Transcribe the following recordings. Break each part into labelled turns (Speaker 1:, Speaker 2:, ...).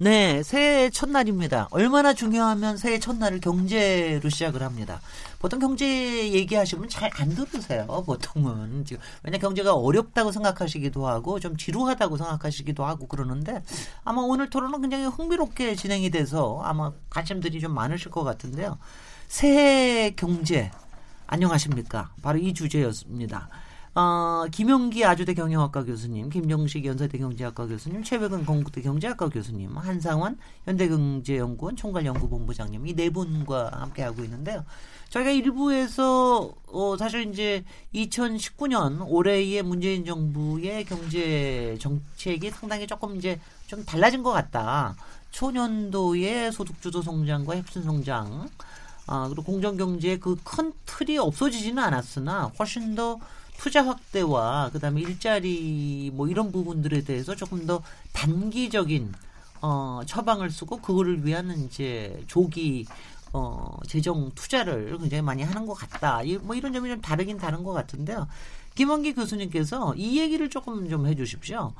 Speaker 1: 네, 새해 첫날입니다. 얼마나 중요하면 새해 첫날을 경제로 시작을 합니다. 보통 경제 얘기하시면 잘 안 들으세요. 보통은 지금 왜냐 경제가 어렵다고 생각하시기도 하고 좀 지루하다고 생각하시기도 하고 그러는데 아마 오늘 토론은 굉장히 흥미롭게 진행이 돼서 아마 관심들이 좀 많으실 것 같은데요. 새해 경제 안녕하십니까? 바로 이 주제였습니다. 어, 김용기 아주대 경영학과 교수님, 김정식 연세대 경제학과 교수님, 최백은 건국대 경제학과 교수님, 한상원 현대경제연구원 총괄연구본부장님 이 네 분과 함께 하고 있는데요. 저희가 일부에서 어, 사실 이제 2019년 올해의 문재인 정부의 경제 정책이 상당히 조금 이제 좀 달라진 것 같다. 초년도의 소득주도 성장과 혁신 성장, 아, 그리고 공정경제의 그 큰 틀이 없어지지는 않았으나 훨씬 더 투자 확대와 그다음에 일자리 뭐 이런 부분들에 대해서 조금 더 단기적인 어 처방을 쓰고 그거를 위한 이제 조기 어 재정 투자를 굉장히 많이 하는 것 같다. 뭐 이런 점이 좀 다르긴 다른 것 같은데요. 김원기 교수님께서 이 얘기를 조금 좀 해주십시오.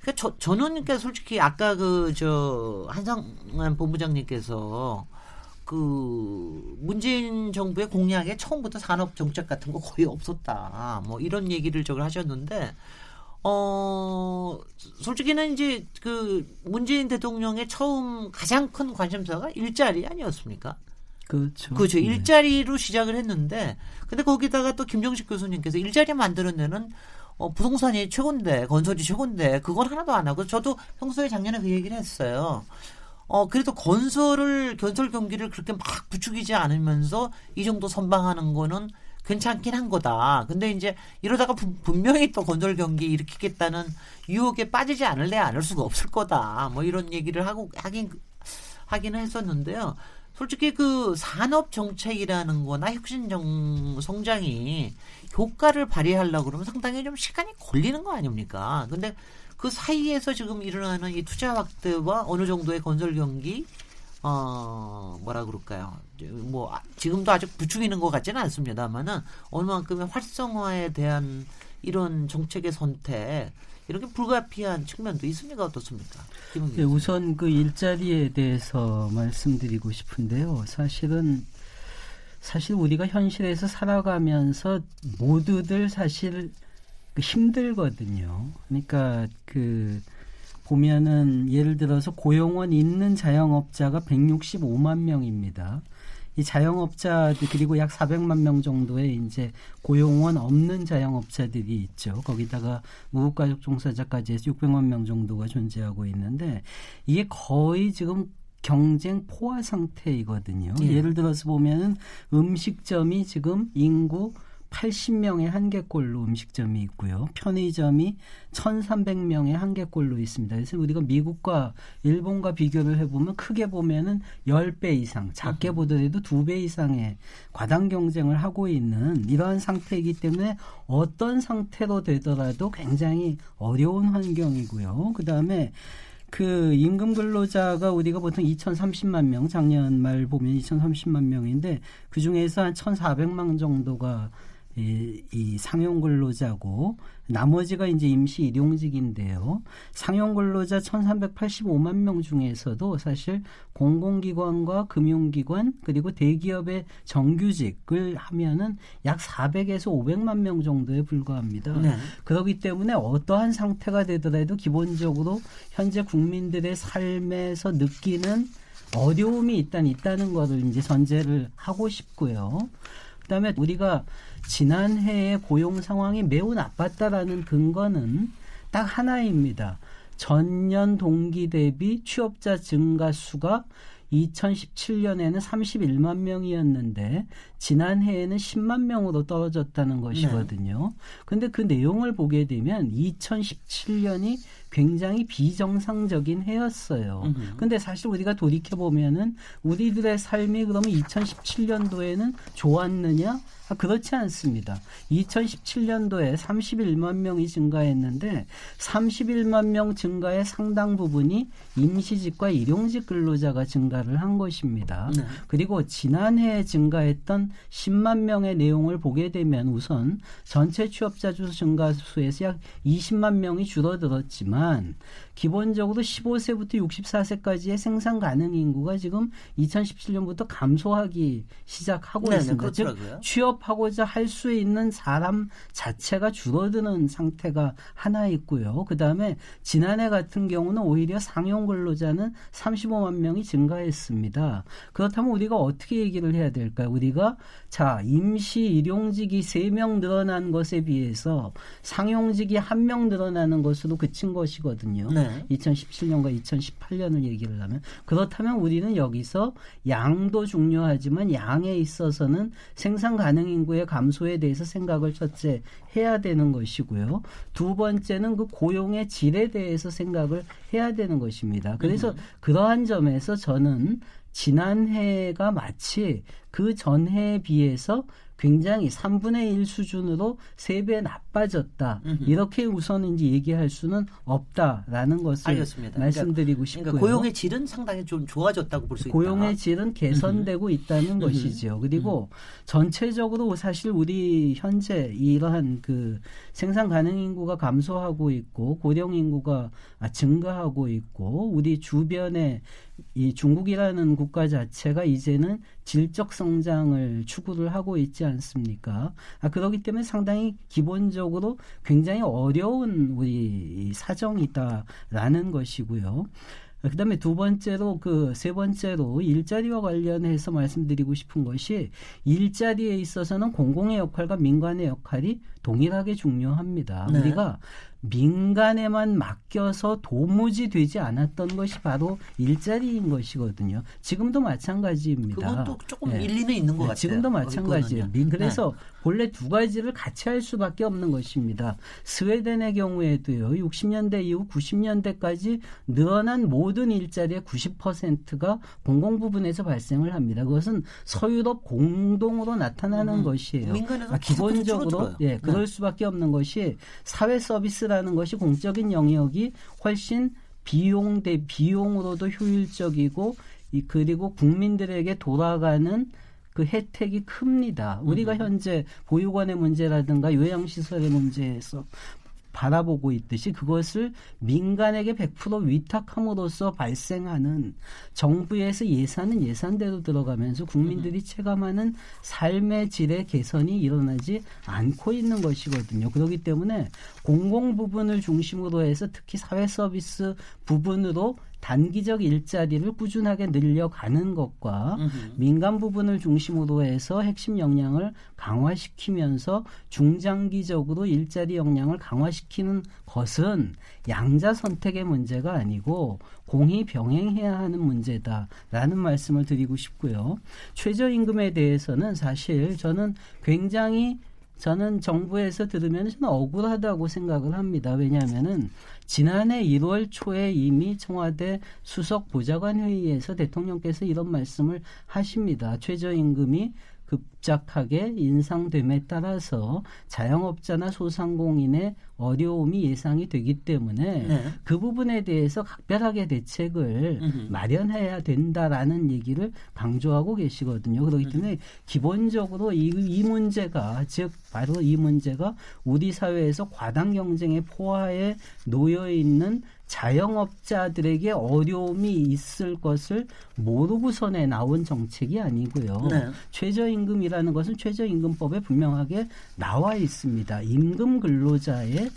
Speaker 1: 그러니까 저, 저는 그러니까 솔직히 아까 그 저 한상만 본부장님께서 그 문재인 정부의 공약에 처음부터 산업 정책 같은 거 거의 없었다. 뭐 이런 얘기를 저걸 하셨는데 어 솔직히는 이제 그 문재인 대통령의 처음 가장 큰 관심사가 일자리 아니었습니까?
Speaker 2: 그렇죠.
Speaker 1: 그렇죠. 네. 일자리로 시작을 했는데 근데 거기다가 또 김정식 교수님께서 일자리 만드는 어, 부동산이 최고인데 건설이 최고인데 그건 하나도 안 하고 저도 평소에 작년에 그 얘기를 했어요. 어, 그래도 건설을, 건설 경기를 그렇게 막 부추기지 않으면서 이 정도 선방하는 거는 괜찮긴 한 거다. 근데 이제 이러다가 부, 분명히 또 건설 경기 일으키겠다는 유혹에 빠지지 않을래 않을 수가 없을 거다. 뭐 이런 얘기를 하고 하긴 하기는 했었는데요. 솔직히 그 산업 정책이라는 거나 혁신 정 성장이 효과를 발휘하려고 그러면 상당히 좀 시간이 걸리는 거 아닙니까? 근데 그 사이에서 지금 일어나는 이 투자 확대와 어느 정도의 건설 경기 어 뭐라 그럴까요? 뭐 아, 지금도 아직 부추기는 것 같지는 않습니다만은 어느 만큼의 활성화에 대한 이런 정책의 선택 이렇게 불가피한 측면도 있습니까 어떻습니까?
Speaker 2: 네, 우선 그 일자리에 대해서 말씀드리고 싶은데요. 사실은 사실 우리가 현실에서 살아가면서 모두들 사실 그 힘들거든요. 그러니까 그 보면은 예를 들어서 고용원 있는 자영업자가 165만 명입니다. 이 자영업자들 그리고 약 400만 명 정도의 이제 고용원 없는 자영업자들이 있죠. 거기다가 무급가족 종사자까지 해서 600만 명 정도가 존재하고 있는데 이게 거의 지금 경쟁 포화 상태이거든요. 예. 예를 들어서 보면은 음식점이 지금 인구 80명의 한개꼴로 음식점이 있고요. 편의점이 1,300명의 한개꼴로 있습니다. 그래서 우리가 미국과 일본과 비교를 해보면 크게 보면은 10배 이상, 작게 보더라도 2배 이상의 과당 경쟁을 하고 있는 이러한 상태이기 때문에 어떤 상태로 되더라도 굉장히 어려운 환경이고요. 그 다음에 그 임금 근로자가 우리가 보통 2,030만 명 작년 말 보면 2,030만 명인데 그 중에서 한 1,400만 정도가 이, 이 상용 근로자고 나머지가 이제 임시 일용직인데요. 상용 근로자 1,385만 명 중에서도 사실 공공기관과 금융기관 그리고 대기업의 정규직을 하면은 약 400에서 500만 명 정도에 불과합니다. 네. 그렇기 때문에 어떠한 상태가 되더라도 기본적으로 현재 국민들의 삶에서 느끼는 어려움이 일단 있다는 것을 이제 전제를 하고 싶고요. 그다음에 우리가 지난해의 고용 상황이 매우 나빴다라는 근거는 딱 하나입니다. 전년 동기 대비 취업자 증가 수가 2017년에는 31만 명이었는데 지난해에는 10만 명으로 떨어졌다는 것이거든요. 네. 근데 그 내용을 보게 되면 2017년이 굉장히 비정상적인 해였어요.
Speaker 1: 음흠.
Speaker 2: 근데 사실 우리가 돌이켜 보면은 우리들의 삶이 그러면 2017년도에는 좋았느냐? 아, 그렇지 않습니다. 2017년도에 31만 명이 증가했는데 31만 명 증가의 상당 부분이 임시직과 일용직 근로자가 증가를 한 것입니다.
Speaker 1: 네.
Speaker 2: 그리고 지난해 증가했던 10만 명의 내용을 보게 되면 우선 전체 취업자 수 증가 수에서 약 20만 명이 줄어들었지만 기본적으로 15세부터 64세까지의 생산 가능 인구가 지금 2017년부터 감소하기 시작하고
Speaker 1: 네네,
Speaker 2: 있습니다. 즉
Speaker 1: 그렇
Speaker 2: 취업하고자 할 수 있는 사람 자체가 줄어드는 상태가 하나 있고요. 그 다음에 지난해 같은 경우는 오히려 상용 근로자는 35만 명이 증가했습니다. 그렇다면 우리가 어떻게 얘기를 해야 될까요? 우리가 자 임시 일용직이 3명 늘어난 것에 비해서 상용직이 1명 늘어나는 것으로 그친 것이거든요.
Speaker 1: 네.
Speaker 2: 2017년과 2018년을 얘기를 하면 그렇다면 우리는 여기서 양도 중요하지만 양에 있어서는 생산 가능 인구의 감소에 대해서 생각을 첫째 해야 되는 것이고요. 두 번째는 그 고용의 질에 대해서 생각을 해야 되는 것입니다. 그래서 그러한 점에서 저는 지난해가 마치 그 전해에 비해서 굉장히 3분의 1 수준으로 3배 나빠졌다.
Speaker 1: 음흠.
Speaker 2: 이렇게 우선 이제 얘기할 수는 없다라는 것을
Speaker 1: 알겠습니다.
Speaker 2: 말씀드리고
Speaker 1: 그러니까,
Speaker 2: 싶고요.
Speaker 1: 그러니까 고용의 질은 상당히 좀 좋아졌다고 볼 수 있다.
Speaker 2: 고용의 질은 개선되고 있다는 것이지요. 그리고 전체적으로 사실 우리 현재 이러한 그 생산 가능 인구가 감소하고 있고 고령 인구가 아, 증가하고 있고 우리 주변에 이 중국이라는 국가 자체가 이제는 질적 성장을 추구를 하고 있지 않습니까? 아, 그렇기 때문에 상당히 기본적으로 굉장히 어려운 우리 사정이다라는 것이고요. 그 다음에 두 번째로 그 세 번째로 일자리와 관련해서 말씀드리고 싶은 것이 일자리에 있어서는 공공의 역할과 민간의 역할이 동일하게 중요합니다.
Speaker 1: 네.
Speaker 2: 우리가 민간에만 맡겨서 도무지 되지 않았던 것이 바로 일자리인 것이거든요. 지금도 마찬가지입니다.
Speaker 1: 그것도 조금
Speaker 2: 예.
Speaker 1: 일리는 있는 것
Speaker 2: 네,
Speaker 1: 같아요.
Speaker 2: 지금도 마찬가지예요. 민- 그래서 본래 두 가지를 같이 할 수밖에 없는 것입니다. 스웨덴의 경우에도요, 60년대 이후 90년대까지 늘어난 모든 일자리의 90%가 공공 부분에서 발생을 합니다. 그것은 서유럽 공동으로 나타나는
Speaker 1: 음,
Speaker 2: 것이에요.
Speaker 1: 민간에서
Speaker 2: 아, 기본적으로. 예, 그럴
Speaker 1: 네.
Speaker 2: 수밖에 없는 것이 사회 서비스라는 것이 공적인 영역이 훨씬 비용 대 비용으로도 효율적이고 이 그리고 국민들에게 돌아가는 그 혜택이 큽니다. 우리가 현재 보육원의 문제라든가 요양시설의 문제에서 바라보고 있듯이 그것을 민간에게 100% 위탁함으로써 발생하는 정부에서 예산은 예산대로 들어가면서 국민들이 체감하는 삶의 질의 개선이 일어나지 않고 있는 것이거든요. 그렇기 때문에 공공 부분을 중심으로 해서 특히 사회 서비스 부분으로 단기적 일자리를 꾸준하게 늘려가는 것과
Speaker 1: 음흠.
Speaker 2: 민간 부분을 중심으로 해서 핵심 역량을 강화시키면서 중장기적으로 일자리 역량을 강화시키는 것은 양자 선택의 문제가 아니고 공히 병행해야 하는 문제다라는 말씀을 드리고 싶고요. 최저임금에 대해서는 사실 저는 굉장히 저는 정부에서 들으면 저는 억울하다고 생각을 합니다. 왜냐하면은 지난해 1월 초에 이미 청와대 수석 보좌관 회의에서 대통령께서 이런 말씀을 하십니다. 최저임금이 급작하게 인상됨에 따라서 자영업자나 소상공인의 어려움이 예상이 되기 때문에
Speaker 1: 네.
Speaker 2: 그 부분에 대해서 각별하게 대책을
Speaker 1: 음흠.
Speaker 2: 마련해야 된다라는 얘기를 강조하고 계시거든요. 그렇기 때문에 기본적으로 이, 이 문제가 즉 바로 이 문제가 우리 사회에서 과당 경쟁의 포화에 놓여 있는 자영업자들에게 어려움이 있을 것을 모르고선에 나온 정책이 아니고요.
Speaker 1: 네.
Speaker 2: 최저임금이라는 것은 최저임금법에 분명하게 나와 있습니다. 임금 근로자의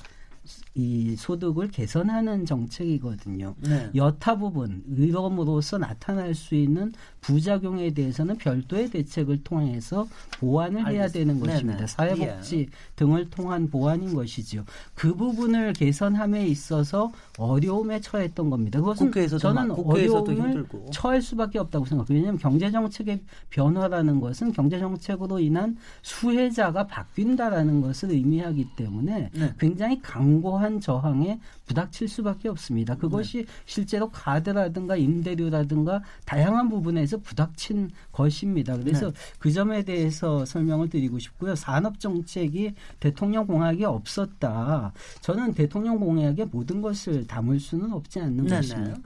Speaker 2: 이 소득을 개선하는 정책이거든요.
Speaker 1: 네.
Speaker 2: 여타 부분 의로움으로써 나타날 수 있는 부작용에 대해서는 별도의 대책을 통해서 보완을 해야
Speaker 1: 알겠습니다.
Speaker 2: 되는 것입니다.
Speaker 1: 네네.
Speaker 2: 사회복지 등을 통한 보완인 것이지요. 그 부분을 개선함에 있어서 어려움에 처했던 겁니다. 그것은
Speaker 1: 국회에서도
Speaker 2: 저는
Speaker 1: 막- 국회에서도
Speaker 2: 어려움을
Speaker 1: 힘들고.
Speaker 2: 처할 수밖에 없다고 생각해요. 왜냐하면 경제 정책의 변화라는 것은 경제 정책으로 인한 수혜자가 바뀐다라는 것을 의미하기 때문에
Speaker 1: 네.
Speaker 2: 굉장히 강고한 이러한 저항에 부닥칠 수밖에 없습니다. 그것이 네. 실제로 가드라든가 임대료라든가 다양한 부분에서 부닥친 것입니다. 그래서 네. 그 점에 대해서 설명을 드리고 싶고요. 산업 정책이 대통령 공약이 없었다. 저는 대통령 공약에 모든 것을 담을 수는 없지 않는 네, 것입니다.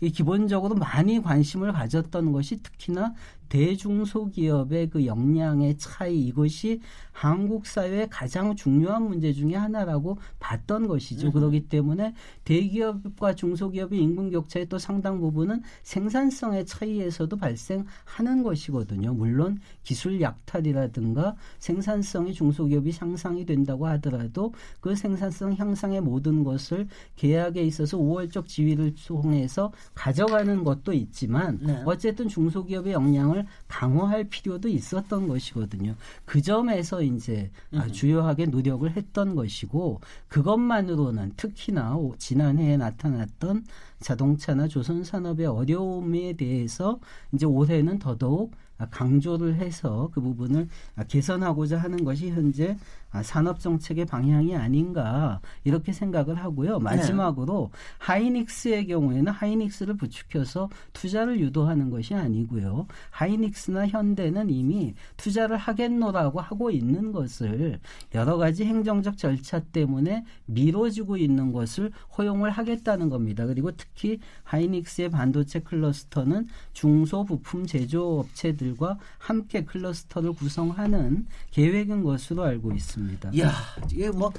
Speaker 2: 이 기본적으로 많이 관심을 가졌던 것이 특히나 대중소기업의 그 역량의 차이 이것이 한국 사회의 가장 중요한 문제 중의 하나라고 봤던 것이죠. 음. 그렇기 때문에 대기업과 중소기업의 임금 격차의 또 상당 부분은 생산성의 차이에서도 발생하는 것이거든요. 물론 기술 약탈이라든가 생산성이 중소기업이 향상이 된다고 하더라도 그 생산성 향상의 모든 것을 계약에 있어서 우월적 지위를 통해서 가져가는 것도 있지만 네. 어쨌든 중소기업의 역량을 강화할 필요도 있었던 것이거든요. 그 점에서 이제 음. 주요하게 노력을 했던 것이고 그것만으로는 특히나 지난해에 나타났던 자동차나 조선 산업의 어려움에 대해서 이제 올해는 더더욱 강조를 해서 그 부분을 개선하고자 하는 것이 현재 아, 산업 정책의 방향이 아닌가 이렇게 생각을 하고요. 마지막으로 네. 하이닉스의 경우에는 하이닉스를 부추겨서 투자를 유도하는 것이 아니고요. 하이닉스나 현대는 이미 투자를 하겠노라고 하고 있는 것을 여러 가지 행정적 절차 때문에 미뤄지고 있는 것을 허용을 하겠다는 겁니다. 그리고 특히 하이닉스의 반도체 클러스터는 중소 부품 제조업체들 과 함께 클러스터를 구성하는 계획인 것으로 알고 있습니다.
Speaker 1: 이야, 이게 뭐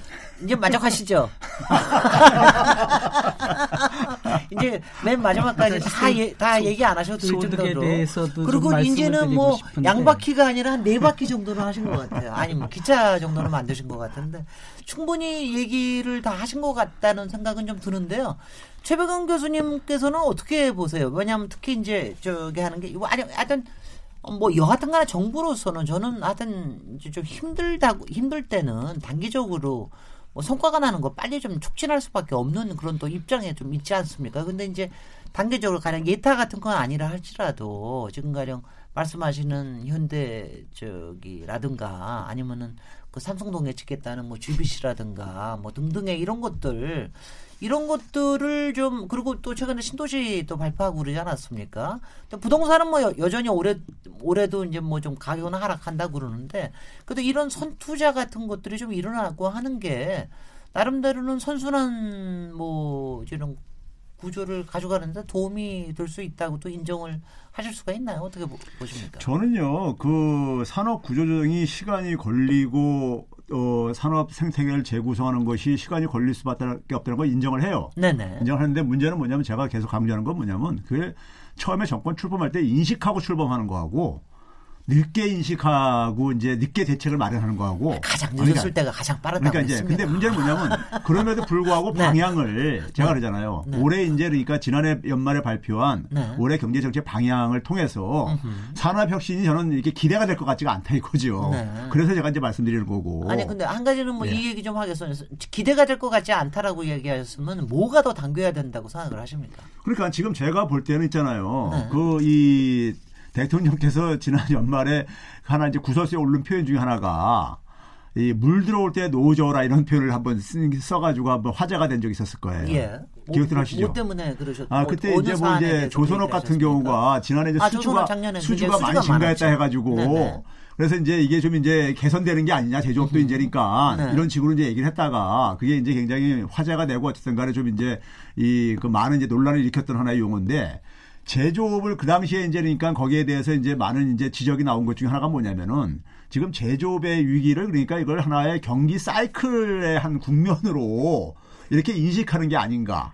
Speaker 1: 이제 만족하시죠? 이제 맨 마지막까지 다, 예, 다 얘기 안 하셔도 될 정도로. 그리고 이제는 뭐 양바퀴가 아니라 한 네 바퀴 정도는 하신 것 같아요. 아니면 뭐 기차 정도는 만드신 것 같은데 충분히 얘기를 다 하신 것 같다는 생각은 좀 드는데요. 최백은 교수님께서는 어떻게 보세요? 왜냐하면 특히 이제 저기 하는 게 아니 하여튼 어, 뭐 여하튼 간에 정부로서는 저는 하여튼 좀 힘들다 힘들 때는 단기적으로 뭐 성과가 나는 거 빨리 좀 촉진할 수밖에 없는 그런 또 입장에 좀 있지 않습니까? 근데 이제 단계적으로 가령 예타 같은 건 아니라 할지라도 지금 가령 말씀하시는 현대 저기라든가 아니면은 그 삼성동에 찍겠다는 뭐 GBC라든가 뭐 등등의 이런 것들 이런 것들을 좀 그리고 또 최근에 신도시 또 발표하고 그러지 않았습니까? 또 부동산은 뭐 여, 전히 올해 올해도 이제 뭐 좀 가격은 하락한다 그러는데 그래도 이런 선투자 같은 것들이 좀 일어나고 하는 게 나름대로는 선순환 뭐 이런 구조를 가져가는데 도움이 될 수 있다고 또 인정을 하실 수가 있나요? 어떻게 보십니까?
Speaker 3: 저는요, 그 산업 구조조정이 시간이 걸리고 어, 산업 생태계를 재구성하는 것이 시간이 걸릴 수밖에 없다는 걸 인정을 해요. 네네. 인정하는데 문제는 뭐냐면 제가 계속 강조하는 건 뭐냐면 그게 처음에 정권 출범할 때 인식하고 출범하는 거하고 늦게 인식하고 이제 늦게 대책을 마련하는 거하고
Speaker 1: 가장 늦었을 그러니까, 때가 가장 빠르다고
Speaker 3: 그러니까 이제. 근데 문제는 뭐냐면 그럼에도 불구하고 네. 방향을 제가 네. 그러잖아요. 네. 올해 이제 그러니까 지난해 연말에 발표한 네. 올해 경제 정책 방향을 통해서 산업 혁신이 저는 이렇게 기대가 될 것 같지가 않다 이거죠. 네. 그래서 제가 이제 말씀드리는 거고.
Speaker 1: 아니 근데 한 가지는 뭐이 네. 얘기 좀 하겠어요. 기대가 될 것 같지 않다라고 얘기하셨으면 뭐가 더 당겨야 된다고 생각을 하십니까?
Speaker 3: 그러니까 지금 제가 볼 때는 있잖아요. 그 이 대통령께서 지난 연말에 하나 이제 구설수에 오른 표현 중에 하나가 이 물 들어올 때 노져라 이런 표현을 한번 써가지고 한번 화제가 된 적이 있었을 거예요. 예. 기억들 뭐, 하시죠?
Speaker 1: 뭐 때문에 그러셨?
Speaker 3: 아 그때 이제 뭐 이제 조선업 같은 경우가 지난해 이제 아, 수주가 수주가, 수주가 많이 증가했다 해가지고 네네. 그래서 이제 이게 좀 이제 개선되는 게 아니냐 제조업도 음. 이제니까 네. 이런 식으로 이제 얘기를 했다가 그게 이제 굉장히 화제가 되고 어쨌든 간에 좀 이제 이 그 많은 이제 논란을 일으켰던 하나의 용어인데 제조업을 그 당시에 이제 그러니까 거기에 대해서 이제 많은 이제 지적이 나온 것 중에 하나가 뭐냐면은 지금 제조업의 위기를 그러니까 이걸 하나의 경기 사이클의 한 국면으로 이렇게 인식하는 게 아닌가.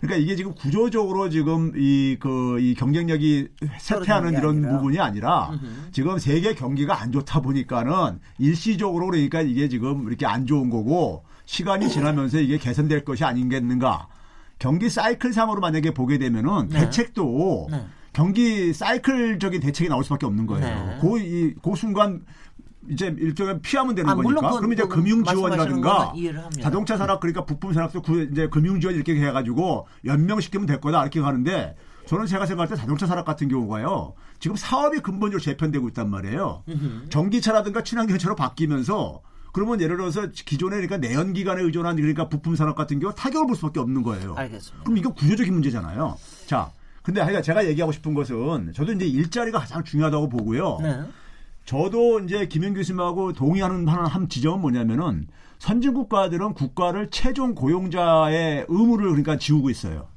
Speaker 3: 그러니까 이게 지금 구조적으로 지금 이그 이 경쟁력이 쇠퇴하는 이런 아니라. 부분이 아니라 지금 세계 경기가 안 좋다 보니까는 일시적으로 그러니까 이게 지금 이렇게 안 좋은 거고 시간이 지나면서 이게 개선될 것이 아닌겠는가. 경기 사이클상으로 만약에 보게 되면은 네. 대책도 네. 경기 사이클적인 대책이 나올 수밖에 없는 거예요. 네. 그, 이, 그 순간 이제 일종의 피하면 되는 아, 거니까. 그, 그럼 이제 금융 지원이라든가 자동차 산업 그러니까 부품 산업도 이제 금융 지원 이렇게 해가지고 연명시키면 될 거다 이렇게 가는데 저는 제가 생각할 때 자동차 산업 같은 경우가요. 지금 사업이 근본적으로 재편되고 있단 말이에요. 전기차라든가 친환경차로 바뀌면서 그러면 예를 들어서 기존에 그러니까 내연 기관에 의존한 그러니까 부품 산업 같은 경우 타격을 볼 수밖에 없는 거예요.
Speaker 1: 알겠습니다.
Speaker 3: 그럼 이거 구조적인 문제잖아요. 자, 근데 하여간 제가 얘기하고 싶은 것은 저도 이제 일자리가 가장 중요하다고 보고요. 네. 저도 이제 김현 교수님하고 동의하는 한 지점은 뭐냐면은 선진 국가들은 국가를 최종 고용자의 의무를 그러니까 지우고 있어요.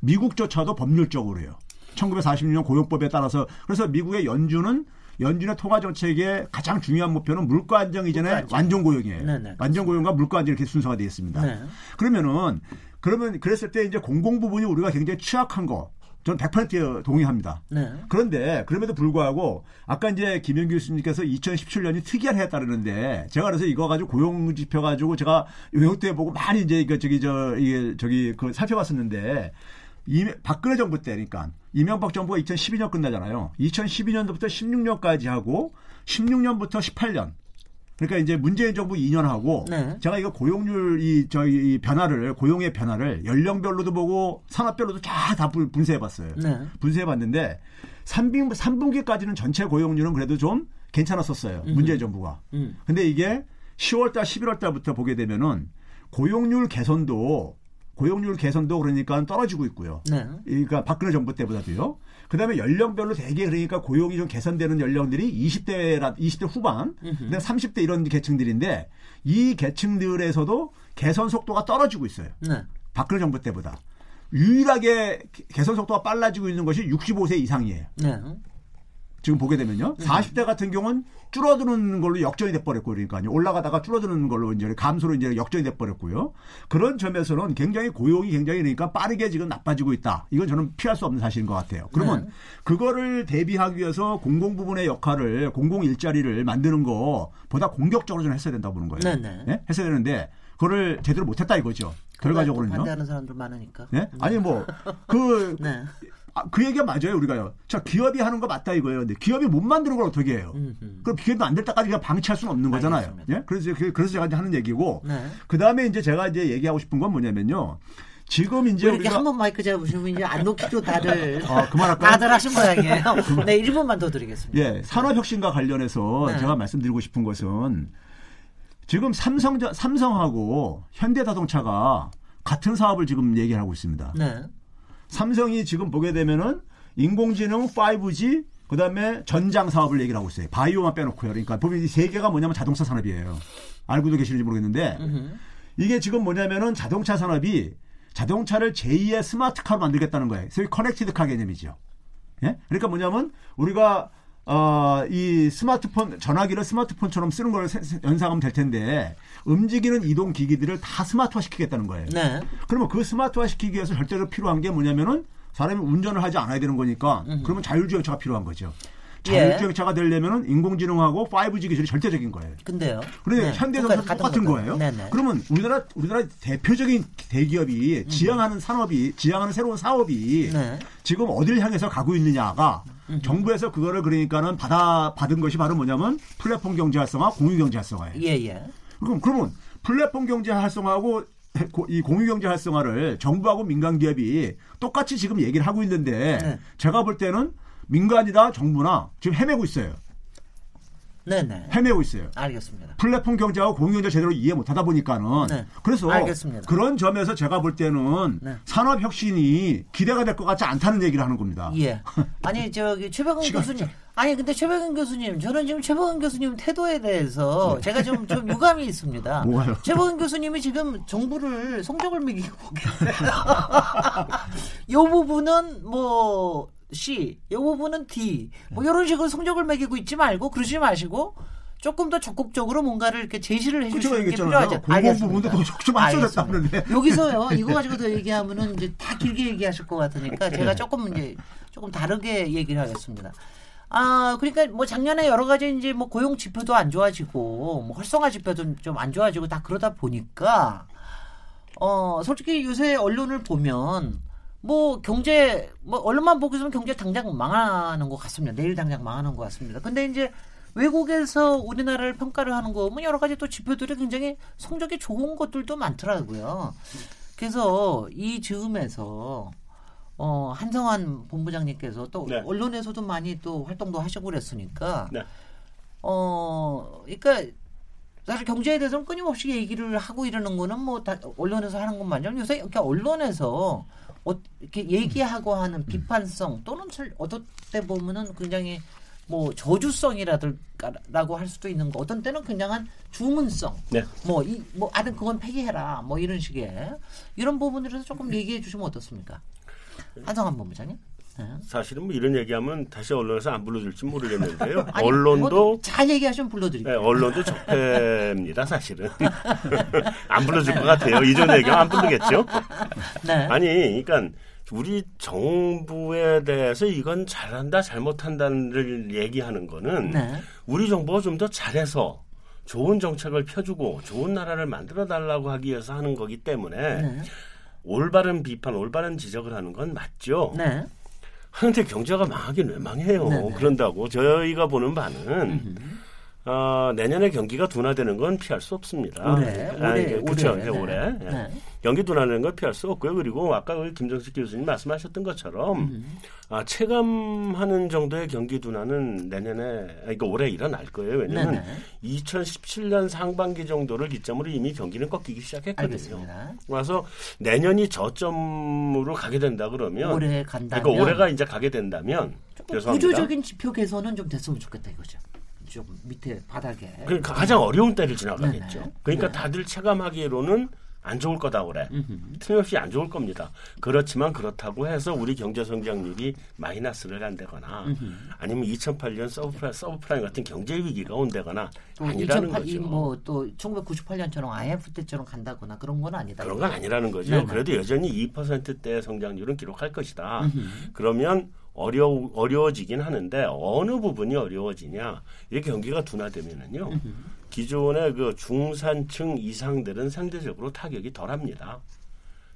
Speaker 3: 미국조차도 법률적으로요. 1946년 고용법에 따라서 그래서 미국의 연준은 연준의 통화 정책의 가장 중요한 목표는 물가 안정 이전에 완전 고용이에요. 네네, 네, 완전 고용과 물가 안정 이렇게 순서가 되어 있습니다. 네. 그러면은 그러면 그랬을 때 이제 공공 부분이 우리가 굉장히 취약한 거 저는 100% 동의합니다. 네. 그런데 그럼에도 불구하고 아까 이제 김영 교수님께서 2017년이 특이한 해에 따르는데 제가 그래서 이거 가지고 고용 지표 가지고 제가 요용 때 보고 많이 이제 이거 저기 저 이게 저기 그 살펴봤었는데 이 박근혜 정부 때니까 이명박 정부가 2012년 끝나잖아요. 2012년도부터 16년까지 하고 16년부터 18년 그러니까 이제 문재인 정부 2년 하고 네. 제가 이거 고용률 이 저희 이 변화를 고용의 변화를 연령별로도 보고 산업별로도 다 다 분쇄해 봤어요. 네. 분쇄해 봤는데 3분 3분기까지는 전체 고용률은 그래도 좀 괜찮았었어요. 음. 문재인 정부가. 음. 근데 이게 10월 달 11월 달부터 보게 되면은 고용률 개선도 고용률 개선도 그러니까 떨어지고 있고요. 네. 그러니까 박근혜 정부 때보다도요. 그다음에 연령별로 대개 그러니까 고용이 좀 개선되는 연령들이 20대라 20대 후반, 그다음 30대 이런 계층들인데 이 계층들에서도 개선 속도가 떨어지고 있어요. 네. 박근혜 정부 때보다. 유일하게 개선 속도가 빨라지고 있는 것이 65세 이상이에요. 네. 지금 보게 되면요. 40대 음. 같은 경우는 줄어드는 걸로 역전이 돼버렸고 그러니까요. 올라가다가 줄어드는 걸로 이제 감소로 이제 역전이 돼버렸고요. 그런 점에서는 굉장히 고용이 굉장히 그러니까 빠르게 지금 나빠지고 있다. 이건 저는 피할 수 없는 사실인 것 같아요. 그러면 네. 그거를 대비하기 위해서 공공 부분의 역할을 공공 일자리를 만드는 거 보다 공격적으로 좀 했어야 된다고 보는 거예요. 네, 네. 네? 했어야 되는데 그거를 제대로 못했다 이거죠. 결과적으로는요.
Speaker 1: 반대하는 사람들 많으니까.
Speaker 3: 네? 아니 뭐그 네. 아, 그 얘기가 맞아요, 우리가요. 자, 기업이 하는 거 맞다 이거예요. 근데 기업이 못 만드는 걸 어떻게 해요? 음흠. 그럼 기업이 안 될 때까지 그냥 방치할 수는 없는 거잖아요. 알겠습니다. 예? 그래서, 그래서 제가 이제 하는 얘기고. 네. 그 다음에 이제 제가 이제 얘기하고 싶은 건 뭐냐면요. 지금 이제
Speaker 1: 이렇게 한 번 마이크 잡으시면 이제 안 놓기도 다들 아, 그만할까요? 다들 하신 모양이에요. 네, 1분만 더 드리겠습니다.
Speaker 3: 예, 산업혁신과 관련해서 네. 제가 말씀드리고 싶은 것은 지금 삼성 삼성하고 현대자동차가 같은 사업을 지금 얘기를 하고 있습니다. 네. 삼성이 지금 보게 되면은 인공지능 5G 그다음에 전장 사업을 얘기를 하고 있어요. 바이오만 빼놓고요. 그러니까 보면 이 세 개가 뭐냐면 자동차 산업이에요. 알고도 계시는지 모르겠는데 이게 지금 뭐냐면은 자동차 산업이 자동차를 제2의 스마트카로 만들겠다는 거예요. 소위 connected car 개념이죠. 예? 그러니까 뭐냐면 우리가 어, 이 스마트폰, 전화기를 스마트폰처럼 쓰는 걸 연상하면 될 텐데, 움직이는 이동 기기들을 다 스마트화 시키겠다는 거예요. 네. 그러면 그 스마트화 시키기 위해서 절대로 필요한 게 뭐냐면은 사람이 운전을 하지 않아야 되는 거니까, 그러면 자율주행차가 필요한 거죠. 자율주행차가 되려면은 인공지능하고 5G 기술이 절대적인 거예요.
Speaker 1: 근데요.
Speaker 3: 그런데 네. 현대자동차 똑같은 거예요. 네네. 네. 그러면 우리나라 우리나라 대표적인 대기업이 음. 지향하는 산업이 지향하는 새로운 사업이 네. 지금 어디를 향해서 가고 있느냐가 음. 정부에서 그거를 그러니까는 받아 받은 것이 바로 뭐냐면 플랫폼 경제 활성화, 공유 경제 활성화예요. 예, 예. 그럼 그러면 플랫폼 경제 활성화하고 이 공유 경제 활성화를 정부하고 민간 기업이 똑같이 지금 얘기를 하고 있는데 네. 제가 볼 때는 민간이나 정부나 지금 헤매고 있어요. 네네. 헤매고 있어요.
Speaker 1: 알겠습니다.
Speaker 3: 플랫폼 경제하고 공유경제 제대로 이해 못하다 보니까는 네. 그래서 알겠습니다. 그런 점에서 제가 볼 때는 네. 산업 혁신이 기대가 될 것 같지 않다는 얘기를 하는 겁니다.
Speaker 1: 예. 아니 저기 최백은 교수님. 아니 근데 최백은 교수님 저는 지금 최백은 교수님 태도에 대해서 네. 제가 좀, 좀 유감이 있습니다.
Speaker 3: 뭐가요?
Speaker 1: 최백은 교수님이 지금 정부를 성적을 매기고 계세요. 이 부분은 뭐 C, 이 부분은 D. 뭐 이런 식으로 성적을 매기고 있지 말고 그러지 마시고 조금 더 적극적으로 뭔가를 이렇게 제시를 해주시는 게 필요하죠.
Speaker 3: 공공 부분도 좀 앞서졌다는데.
Speaker 1: 여기서요. 이거 가지고 더 얘기하면은 이제 다 길게 얘기하실 것 같으니까 제가 조금 이제 조금 다르게 얘기를 하겠습니다. 아, 그러니까 뭐 작년에 여러 가지 이제 뭐 고용 지표도 안 좋아지고 뭐 활성화 지표도 좀 안 좋아지고 다 그러다 보니까 어, 솔직히 요새 언론을 보면 뭐 경제 뭐 언론만 보고 있으면 경제 당장 망하는 것 같습니다. 내일 당장 망하는 것 같습니다. 근데 이제 외국에서 우리나라를 평가를 하는 거, 뭐 여러 가지 또 지표들이 굉장히 성적이 좋은 것들도 많더라고요. 그래서 이 즈음에서 어, 한성환 본부장님께서 또 네. 언론에서도 많이 또 활동도 하시고 그랬으니까, 네. 어, 그러니까 사실 경제에 대해서는 끊임없이 얘기를 하고 이러는 거는 뭐 다 언론에서 하는 것만요. 요새 이렇게 언론에서 어, 이렇게 얘기하고 하는 음. 비판성 또는 어떤 때 보면은 굉장히 뭐 저주성이라고 할 수도 있는 거 어떤 때는 굉장한 주문성. 네. 뭐이뭐 뭐 아든 그건 폐기해라 뭐 이런 식의 이런 부분들에서 조금 얘기해 주시면 어떻습니까? 한성한 본부장님
Speaker 4: 네. 사실은 뭐 이런 얘기하면 다시 언론에서 안 불러줄지 모르겠는데요. 아니, 언론도
Speaker 1: 잘 얘기하시면 불러드릴게요.
Speaker 4: 네, 언론도 적폐입니다, 사실은. 안 불러줄 것 같아요. 이전 얘기하면 안 부르겠죠. 네. 아니, 그러니까 우리 정부에 대해서 이건 잘한다, 잘못한다를 얘기하는 거는 네. 우리 정부가 좀 더 잘해서 좋은 정책을 펴주고 좋은 나라를 만들어 달라고 하기 위해서 하는 거기 때문에 네. 올바른 비판, 올바른 지적을 하는 건 맞죠. 네. 하는데 경제가 망하긴 왜 망해요. 네네. 그런다고 저희가 보는 바는 어, 내년에 경기가 둔화되는 건 피할 수 없습니다.
Speaker 1: 올해, 아, 올해,
Speaker 4: 그렇죠. 올해, 네. 올해. 네. 네. 경기 둔화되는 건 피할 수 없고요. 그리고 아까 김정식 교수님 말씀하셨던 것처럼 음. 아, 체감하는 정도의 경기 둔화는 내년에 그러니까 올해 일어날 거예요. 왜냐하면 2017년 상반기 정도를 기점으로 이미 경기는 꺾이기 시작했거든요. 알겠습니다. 그래서 내년이 저점으로 가게 된다 그러면
Speaker 1: 올해 간다면
Speaker 4: 그러니까 올해가 이제 가게 된다면
Speaker 1: 구조적인 지표 개선은 좀 됐으면 좋겠다 이거죠. 좀 밑에 바닥에.
Speaker 4: 그러니까 가장 어려운 때를 지나가겠죠. 네네. 그러니까 네. 다들 체감하기로는 안 좋을 거다 올해. 틀림없이 안 좋을 겁니다. 그렇지만 그렇다고 해서 우리 경제 성장률이 마이너스를 간다거나 음흠. 아니면 2008년 subprime, subprime 같은 경제 위기가 온다거나 아니라는 2008, 거죠.
Speaker 1: 뭐또 1998년처럼 IMF 때처럼 간다거나 그런 건 아니다.
Speaker 4: 그런 건 아니라는 거죠. 네네. 그래도 여전히 2%대 성장률은 기록할 것이다. 음흠. 그러면 어려 어려워지긴 하는데 어느 부분이 어려워지냐 이렇게 경기가 둔화되면은요 기존의 그 중산층 이상들은 상대적으로 타격이 덜합니다.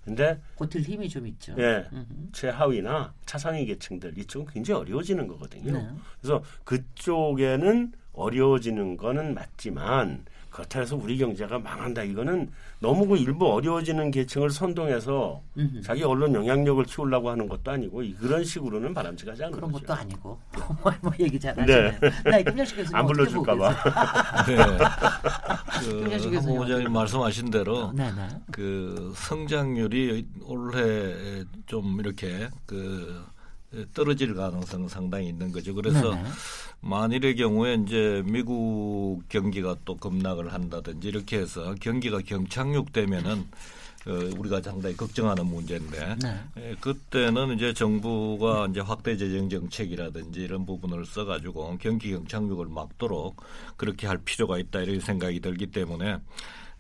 Speaker 4: 근데
Speaker 1: 버틸 힘이 좀 있죠.
Speaker 4: 예, 최하위나 차상위 계층들 이쪽은 굉장히 어려워지는 거거든요. 네. 그래서 그쪽에는 어려워지는 거는 맞지만 그렇다 해서 우리 경제가 망한다 이거는 너무 그 일부 어려워지는 계층을 선동해서 음흠. 자기 언론 영향력을 키우려고 하는 것도 아니고 그런 식으로는 바람직하지 않은
Speaker 1: 그런
Speaker 4: 거죠.
Speaker 1: 것도 아니고 뭐, 뭐 얘기 잘하시네. 네. 네, 김영식 교수님
Speaker 4: 안 불러줄까 봐. 네.
Speaker 5: 그 후보자님 말씀하신 대로 네네. 네. 그 성장률이 올해 좀 이렇게 그 떨어질 가능성은 상당히 있는 거죠. 그래서 네네. 만일의 경우에 이제 미국 경기가 또 급락을 한다든지 이렇게 해서 경기가 경착륙되면은 어, 우리가 상당히 걱정하는 문제인데 네. 에, 그때는 이제 정부가 이제 확대 재정 정책이라든지 이런 부분을 써가지고 경기 경착륙을 막도록 그렇게 할 필요가 있다 이런 생각이 들기 때문에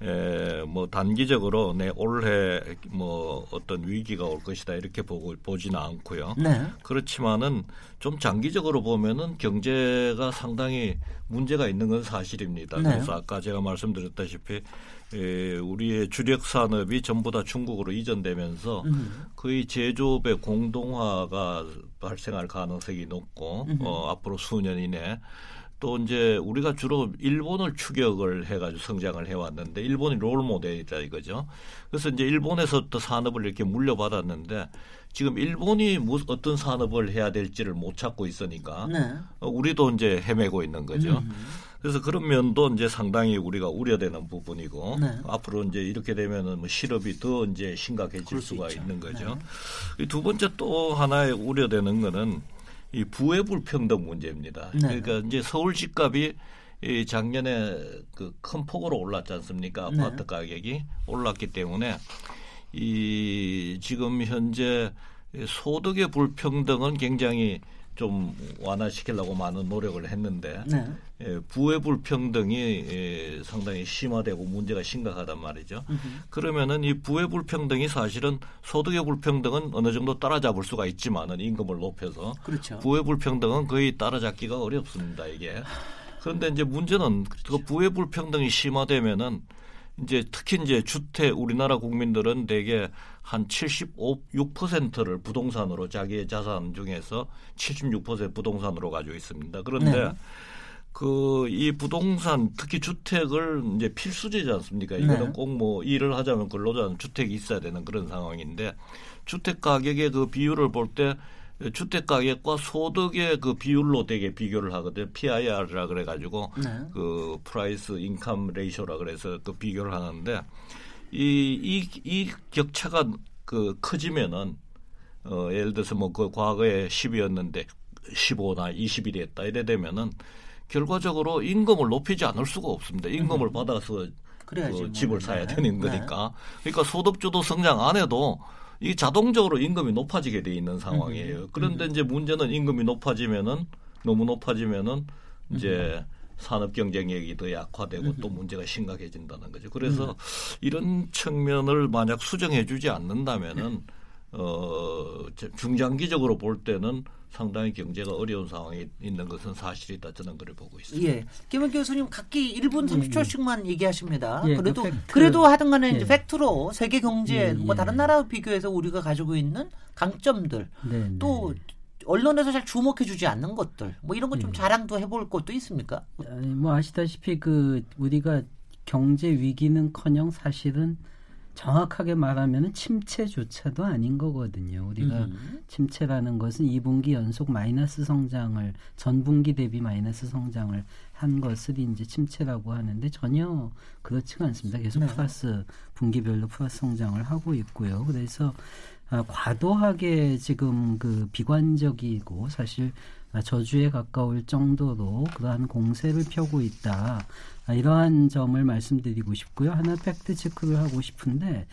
Speaker 5: 에, 뭐 단기적으로 내 올해 뭐 어떤 위기가 올 것이다 이렇게 보고 보지는 않고요. 네. 그렇지만은 좀 장기적으로 보면은 경제가 상당히 문제가 있는 건 사실입니다. 네. 그래서 아까 제가 말씀드렸다시피 에, 우리의 주력 산업이 전부 다 중국으로 이전되면서 음. 거의 제조업의 공동화가 발생할 가능성이 높고 음. 어, 앞으로 수년 이내 또 이제 우리가 주로 일본을 추격을 해가지고 성장을 해왔는데 일본이 롤 모델이다 이거죠. 그래서 이제 일본에서부터 산업을 이렇게 물려받았는데 지금 일본이 무슨 어떤 산업을 해야 될지를 못 찾고 있으니까 네. 어, 우리도 이제 헤매고 있는 거죠. 음. 그래서 그런 면도 이제 상당히 우리가 우려되는 부분이고 네. 앞으로 이제 이렇게 되면은 뭐 실업이 더 이제 심각해질 수가 있죠. 있는 거죠. 네. 두 번째 또 하나의 우려되는 거는 이 부의 불평등 문제입니다. 네. 그러니까 이제 서울 집값이 이 작년에 그 큰 폭으로 올랐지 않습니까? 네. 아파트 네. 가격이 올랐기 때문에 이 지금 현재 소득의 불평등은 굉장히 좀 완화시키려고 많은 노력을 했는데 네. 예, 부의 불평등이 예, 상당히 심화되고 문제가 심각하단 말이죠. 으흠. 그러면은 이 부의 불평등이 사실은 소득의 불평등은 어느 정도 따라잡을 수가 있지만은 임금을 높여서 그렇죠. 부의 불평등은 거의 따라잡기가 어렵습니다 이게. 그런데 이제 문제는 그 부의 불평등이 심화되면은 이제 특히 이제 주택 우리나라 국민들은 대개 한 75, 6%를 부동산으로 자기의 자산 중에서 76% 부동산으로 가지고 있습니다. 그런데 네. 그이 부동산 특히 주택을 이제 필수제지 않습니까? 이거는 네. 꼭뭐 일을 하자면 근로자는 주택이 있어야 되는 그런 상황인데 주택 가격의 그 비율을 볼 때 주택 가격과 소득의 그 비율로 되게 비교를 하거든요. PIR이라 그래 가지고 네. 그 price income ratio라 그래서 그 비교를 하는데 이 이 이 격차가 그 커지면은 어 예를 들어서 뭐 그 과거에 10이었는데 15나 20이 됐다 이래 되면은 결과적으로 임금을 높이지 않을 수가 없습니다. 임금을 음. 받아서 그 뭐. 집을 사야 네. 되는 거니까. 네. 그러니까 소득주도 성장 안 해도 이 자동적으로 임금이 높아지게 돼 있는 상황이에요. 음. 그런데 음. 이제 문제는 임금이 높아지면은 너무 높아지면은 이제 음. 산업 경쟁력이 더 약화되고 또 문제가 심각해진다는 거죠. 그래서 이런 측면을 만약 수정해 주지 않는다면은 어 중장기적으로 볼 때는 상당히 경제가 어려운 상황에 있는 것은 사실이다 저는 그래 보고 있습니다.
Speaker 1: 예. 김원 교수님 각기 1분 30초씩만 예, 얘기하십니다. 예, 그래도 그 그래도 하든 간에 예. 팩트로 세계 경제 예, 뭐 다른 나라와 비교해서 우리가 가지고 있는 강점들 네, 네. 또 언론에서 잘 주목해 주지 않는 것들 뭐 이런 것좀 네. 자랑도 해볼 것도 있습니까?
Speaker 2: 아니, 뭐 아시다시피 그 우리가 경제 위기는커녕 사실은 정확하게 말하면 침체조차도 아닌 거거든요. 우리가 음. 침체라는 것은 2분기 연속 마이너스 성장을 전분기 대비 마이너스 성장을 한 것을 이제 침체라고 하는데 전혀 그렇지가 않습니다. 계속 네. 플러스 분기별로 플러스 성장을 하고 있고요. 그래서 아, 과도하게 지금 그 비관적이고 사실 저주에 가까울 정도로 그러한 공세를 펴고 있다. 아, 이러한 점을 말씀드리고 싶고요. 하나 팩트 체크를 하고 싶은데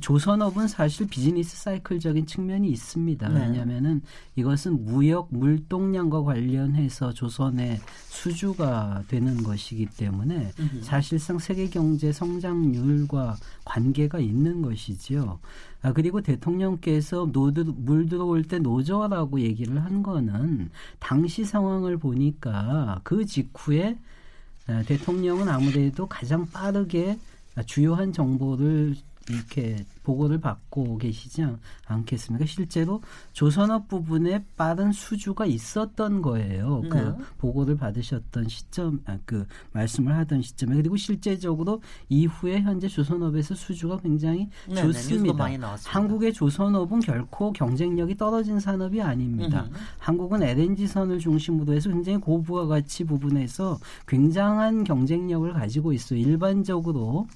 Speaker 2: 조선업은 사실 비즈니스 사이클적인 측면이 있습니다. 네. 왜냐하면은 이것은 무역 물동량과 관련해서 조선의 수주가 되는 것이기 때문에 사실상 세계 경제 성장률과 관계가 있는 것이지요. 아, 그리고 대통령께서 노드, 물 들어올 때 노저라고 얘기를 한 거는 당시 상황을 보니까 그 직후에 아, 대통령은 아무래도 가장 빠르게 주요한 정보를 이렇게 보고를 받고 계시지 않겠습니까? 실제로 조선업 부분에 빠른 수주가 있었던 거예요. 그 네. 그 보고를 받으셨던 시점, 아, 그 말씀을 하던 시점에 그리고 실제적으로 이후에 현재 조선업에서 수주가 굉장히 네, 네 좋습니다. 네, 한국의 조선업은 결코 경쟁력이 떨어진 산업이 아닙니다. 음. 한국은 LNG선을 중심으로 해서 굉장히 고부가 가치 부분에서 굉장한 경쟁력을 가지고 있어요. 일반적으로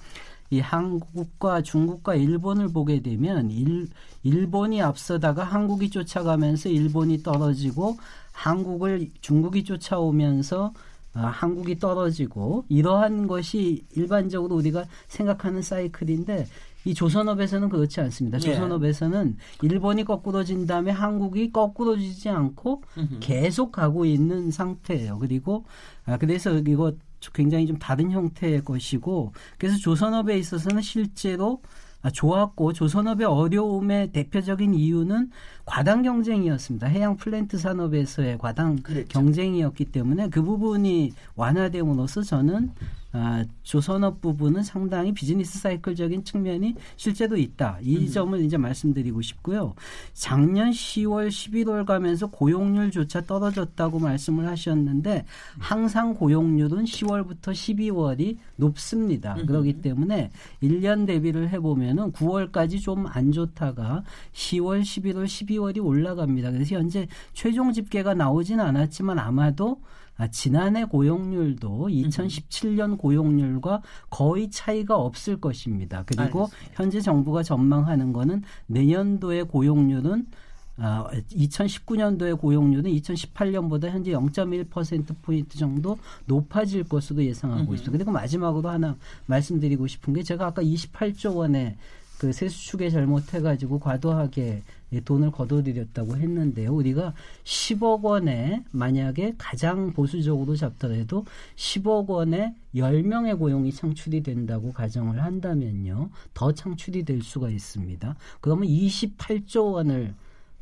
Speaker 2: 이 한국과 중국과 일본을 보게 되면 일, 일본이 앞서다가 한국이 쫓아가면서 일본이 떨어지고 한국을 중국이 쫓아오면서 아, 한국이 떨어지고 이러한 것이 일반적으로 우리가 생각하는 사이클인데 이 조선업에서는 그렇지 않습니다. 네. 조선업에서는 일본이 거꾸로 진 다음에 한국이 거꾸로 지지 않고 계속 가고 있는 상태예요. 그리고 아, 그래서 이거 굉장히 좀 다른 형태의 것이고 그래서 조선업에 있어서는 실제로 아, 좋았고 조선업의 어려움의 대표적인 이유는 과당 경쟁이었습니다. 해양 플랜트 산업에서의 과당 그랬죠. 경쟁이었기 때문에 그 부분이 완화됨으로써 저는 아, 조선업 부분은 상당히 비즈니스 사이클적인 측면이 실제로 있다. 이 음. 점을 이제 말씀드리고 싶고요. 작년 10월, 11월 가면서 고용률조차 떨어졌다고 말씀을 하셨는데 항상 고용률은 10월부터 12월이 높습니다. 음. 그렇기 때문에 1년 대비를 해보면은 9월까지 좀 안 좋다가 10월, 11월, 12월이 올라갑니다. 그래서 현재 최종 집계가 나오지는 않았지만 아마도 아, 지난해 고용률도 2017년 고용률과 거의 차이가 없을 것입니다. 그리고 알겠습니다. 현재 정부가 전망하는 거는 내년도의 고용률은 아, 2019년도의 고용률은 2018년보다 현재 0.1%포인트 정도 높아질 것으로 예상하고 있습니다. 그리고 마지막으로 하나 말씀드리고 싶은 게 제가 아까 28조 원의 그 세수축에 잘못해가지고 과도하게 돈을 거둬들였다고 했는데요. 우리가 10억 원에 만약에 가장 보수적으로 잡더라도 10억 원에 10명의 고용이 창출이 된다고 가정을 한다면요. 더 창출이 될 수가 있습니다. 그러면 28조 원을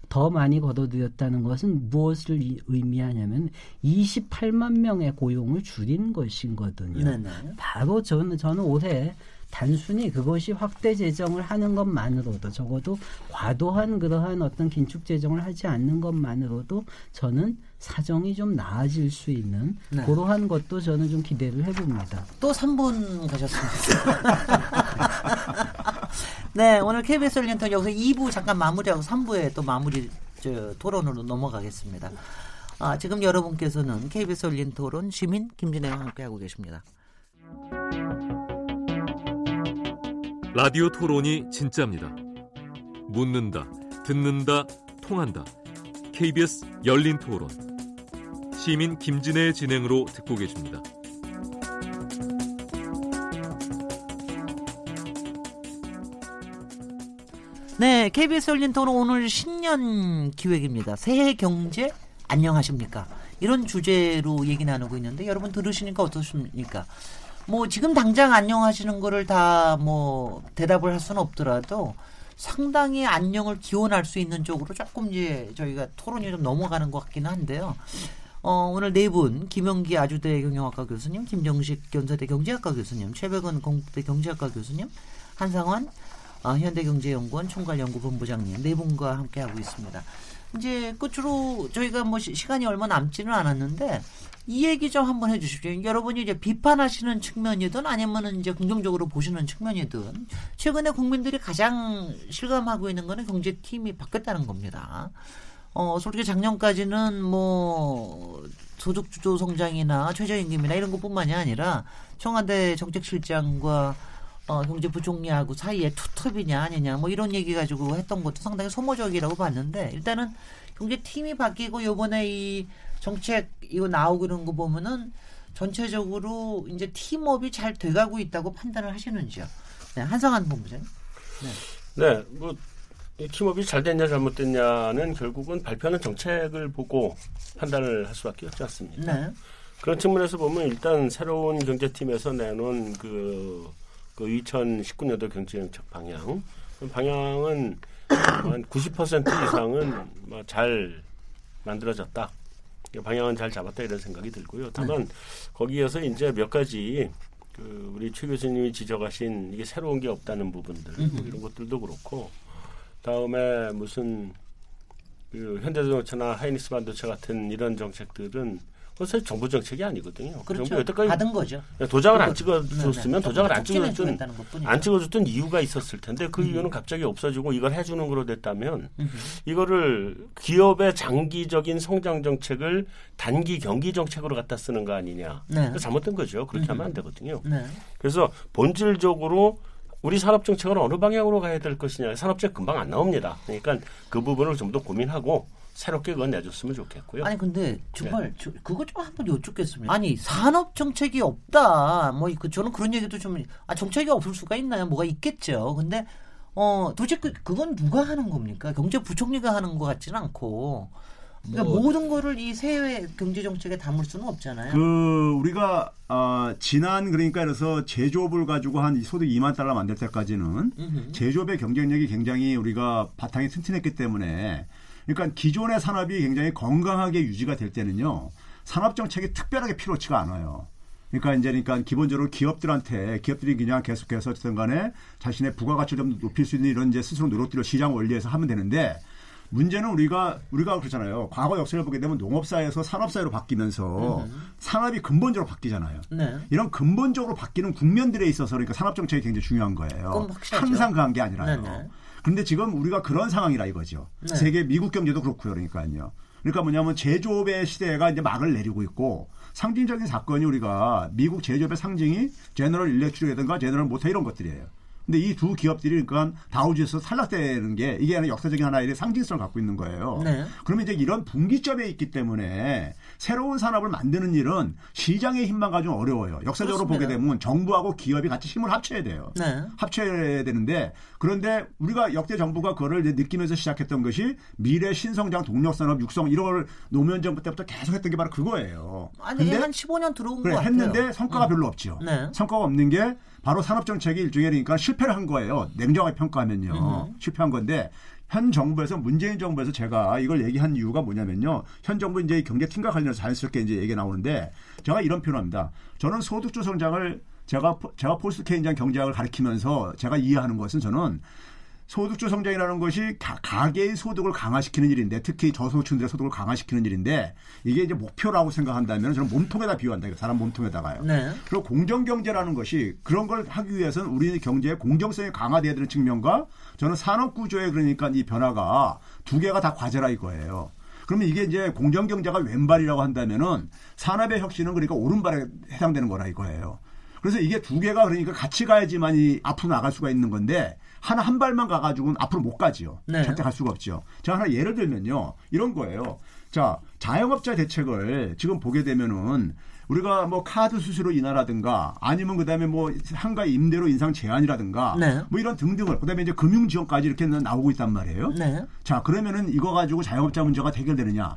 Speaker 2: 더 많이 거둬들였다는 것은 무엇을 의미하냐면 28만 명의 고용을 줄인 것인거든요. 네네. 바로 저는 저는 올해 단순히 그것이 확대 재정을 하는 것만으로도 적어도 과도한 그러한 어떤 긴축 재정을 하지 않는 것만으로도 저는 사정이 좀 나아질 수 있는 네. 그러한 것도 저는 좀 기대를 해봅니다.
Speaker 1: 또 3분 가셨습니다. 네, 오늘 KBS 열린터 여기서 2부 잠깐 마무리하고 3부에 또 마무리 저, 토론으로 넘어가겠습니다. 아, 지금 여러분께서는 KBS 열린 토론 시민 김진애와 함께하고 계십니다.
Speaker 6: 라디오 토론이 진짜입니다. 묻는다, 듣는다, 통한다. KBS 열린 토론. 시민 김진애의 진행으로 듣고 계십니다.
Speaker 1: 네, KBS 열린 토론 오늘 신년 기획입니다. 새해 경제 안녕하십니까? 이런 주제로 얘기 나누고 있는데 여러분 들으시니까 어떻습니까? 뭐 지금 당장 안녕하시는 거를 다 뭐 대답을 할 수는 없더라도 상당히 안녕을 기원할 수 있는 쪽으로 조금 이제 저희가 토론이 좀 넘어가는 것 같기는 한데요. 어, 오늘 네 분, 김영기 아주대 경영학과 교수님, 김정식 견사대 경제학과 교수님, 최백은 공대 경제학과 교수님, 한상환 어, 현대경제연구원 총괄연구본부장님 네 분과 함께 하고 있습니다. 이제 끝으로 저희가 뭐 시 간이 얼마 남지는 않았는데 이 얘기 좀 한번 해주십시오. 여러분이 이제 비판하시는 측면이든 아니면은 이제 긍정적으로 보시는 측면이든 최근에 국민들이 가장 실감하고 있는 거는 경제팀이 바뀌었다는 겁니다. 어, 솔직히 작년까지는 뭐 소득주도 성장이나 최저임금이나 이런 것뿐만이 아니라 청와대 정책실장과 어, 경제부총리하고 사이에 투톱이냐 아니냐 뭐 이런 얘기 가지고 했던 것도 상당히 소모적이라고 봤는데 일단은 경제팀이 바뀌고 요번에 이 정책 이거 나오고 이런 거 보면은 전체적으로 이제 팀업이 잘 돼가고 있다고 판단을 하시는지요? 네, 한성한 본부장님.
Speaker 4: 네. 네, 뭐 팀업이 잘 됐냐 잘못됐냐는 결국은 발표하는 정책을 보고 판단을 할 수밖에 없지 않습니까? 네. 그런 측면에서 보면 일단 새로운 경제팀에서 내놓은 그, 그 2019년도 경제정책 방향 방향은 한 90% 이상은 뭐잘 만들어졌다. 방향은 잘 잡았다 이런 생각이 들고요. 다만 네. 거기에서 이제 몇 가지 그 우리 최 교수님이 지적하신 이게 새로운 게 없다는 부분들 뭐 이런 것들도 그렇고 다음에 무슨 그 현대자동차나 하이닉스 반도체 같은 이런 정책들은 그것은 정부 정책이 아니거든요.
Speaker 1: 그렇죠. 정부 여태까지 받은 거죠.
Speaker 4: 도장을 안 찍어줬으면 네, 네. 도장을 안 찍어줬던 안 찍어줬던 이유가 있었을 텐데 그 음. 이유는 갑자기 없어지고 이걸 해주는 거로 됐다면 음. 이거를 기업의 장기적인 성장 정책을 단기 경기 정책으로 갖다 쓰는 거 아니냐. 네. 잘못된 거죠. 그렇게 음. 하면 안 되거든요. 네. 그래서 본질적으로 우리 산업 정책은 어느 방향으로 가야 될 것이냐. 산업 정책 금방 안 나옵니다. 그러니까 그 부분을 좀 더 고민하고 새롭게 그건 내줬으면 좋겠고요.
Speaker 1: 아니 근데 정말 네. 저, 그거 좀 한번 여쭙겠습니다. 아니 산업 정책이 없다. 뭐 그 저는 그런 얘기도 좀 아 정책이 없을 수가 있나요? 뭐가 있겠죠. 근데 어 도대체 그, 그건 누가 하는 겁니까? 경제부총리가 하는 것 같지는 않고. 그러니까 뭐, 모든 거를 이 세외 경제 정책에 담을 수는 없잖아요.
Speaker 3: 그 우리가 어, 지난 그러니까 그래서 제조업을 가지고 한 소득 2만 달러 만들 때까지는 음흠. 제조업의 경쟁력이 굉장히 우리가 바탕이 튼튼했기 때문에 그러니까 기존의 산업이 굉장히 건강하게 유지가 될 때는요. 산업 정책이 특별하게 필요치가 않아요. 그러니까 이제 그러니까 기본적으로 기업들한테 기업들이 그냥 계속해서 어쨌든 간에 자신의 부가가치를 좀 높일 수 있는 이런 이제 스스로 노력들을 시장 원리에서 하면 되는데 문제는 우리가 우리가 그렇잖아요. 과거 역사를 보게 되면 농업사에서 산업사회로 바뀌면서 음. 산업이 근본적으로 바뀌잖아요. 네. 이런 근본적으로 바뀌는 국면들에 있어서 그러니까 산업 정책이 굉장히 중요한 거예요. 항상 그한 게 아니라요. 네네. 그런데 지금 우리가 그런 상황이라 이거죠. 네. 세계 미국 경제도 그렇고요. 그러니까요. 그러니까 뭐냐면 제조업의 시대가 이제 막을 내리고 있고 상징적인 사건이 우리가 미국 제조업의 상징이 제너럴 일렉트릭이라든가 제너럴 모터 이런 것들이에요. 근데 이 두 기업들이 그러니까 다우지에서 탈락되는 게 이게 역사적인 하나의 상징성을 갖고 있는 거예요. 네. 그러면 이제 이런 분기점에 있기 때문에 새로운 산업을 만드는 일은 시장의 힘만 가지고 어려워요. 역사적으로 그렇습니다. 보게 되면 정부하고 기업이 같이 힘을 합쳐야 돼요. 네. 합쳐야 되는데 그런데 우리가 역대 정부가 그거를 느끼면서 시작했던 것이 미래 신성장 동력산업 육성 이런 걸 노무현 정부 때부터 계속 했던 게 바로 그거예요.
Speaker 1: 아니 근데 한 15년 들어온
Speaker 3: 그래,
Speaker 1: 거
Speaker 3: 같아요. 했는데 성과가 음. 별로 없죠. 네. 성과가 없는 게 바로 산업 정책이 일종의 그러니까 실패를 한 거예요. 냉정하게 평가하면요. 음. 실패한 건데 현 정부에서 문재인 정부에서 제가 이걸 얘기한 이유가 뭐냐면요. 현 정부 이제 경제 팀과 관련해서 자연스럽게 이제 얘기 나오는데 제가 이런 표현합니다. 저는 소득주 성장을 제가 제가 포스트 케인장 경제학을 가리키면서 제가 이해하는 것은 저는 소득주 성장이라는 것이 가, 계의 소득을 강화시키는 일인데 특히 저소득층들의 소득을 강화시키는 일인데 이게 이제 목표라고 생각한다면 저는 몸통에다 비유한다. 사람 몸통에다가요. 네. 그리고 공정 경제라는 것이 그런 걸 하기 위해서는 우리 경제의 공정성이 강화돼야 되는 측면과 저는 산업 구조에 그러니까 이 변화가 두 개가 다 과제라 이거예요. 그러면 이게 이제 공정 경제가 왼발이라고 한다면은 산업의 혁신은 그러니까 오른발에 해당되는 거라 이거예요. 그래서 이게 두 개가 그러니까 같이 가야지만이 앞으로 나갈 수가 있는 건데 하나 한 발만 가가지고는 앞으로 못 가지요. 네. 절대 갈 수가 없죠. 제가 하나 예를 들면요. 이런 거예요. 자, 자영업자 대책을 지금 보게 되면은 우리가 뭐 카드 수수료 인하라든가 아니면 그다음에 뭐 한가 임대료 인상 제한이라든가 네. 뭐 이런 등등을 그다음에 이제 금융 지원까지 이렇게 나오고 있단 말이에요. 네. 자, 그러면은 이거 가지고 자영업자 문제가 해결되느냐?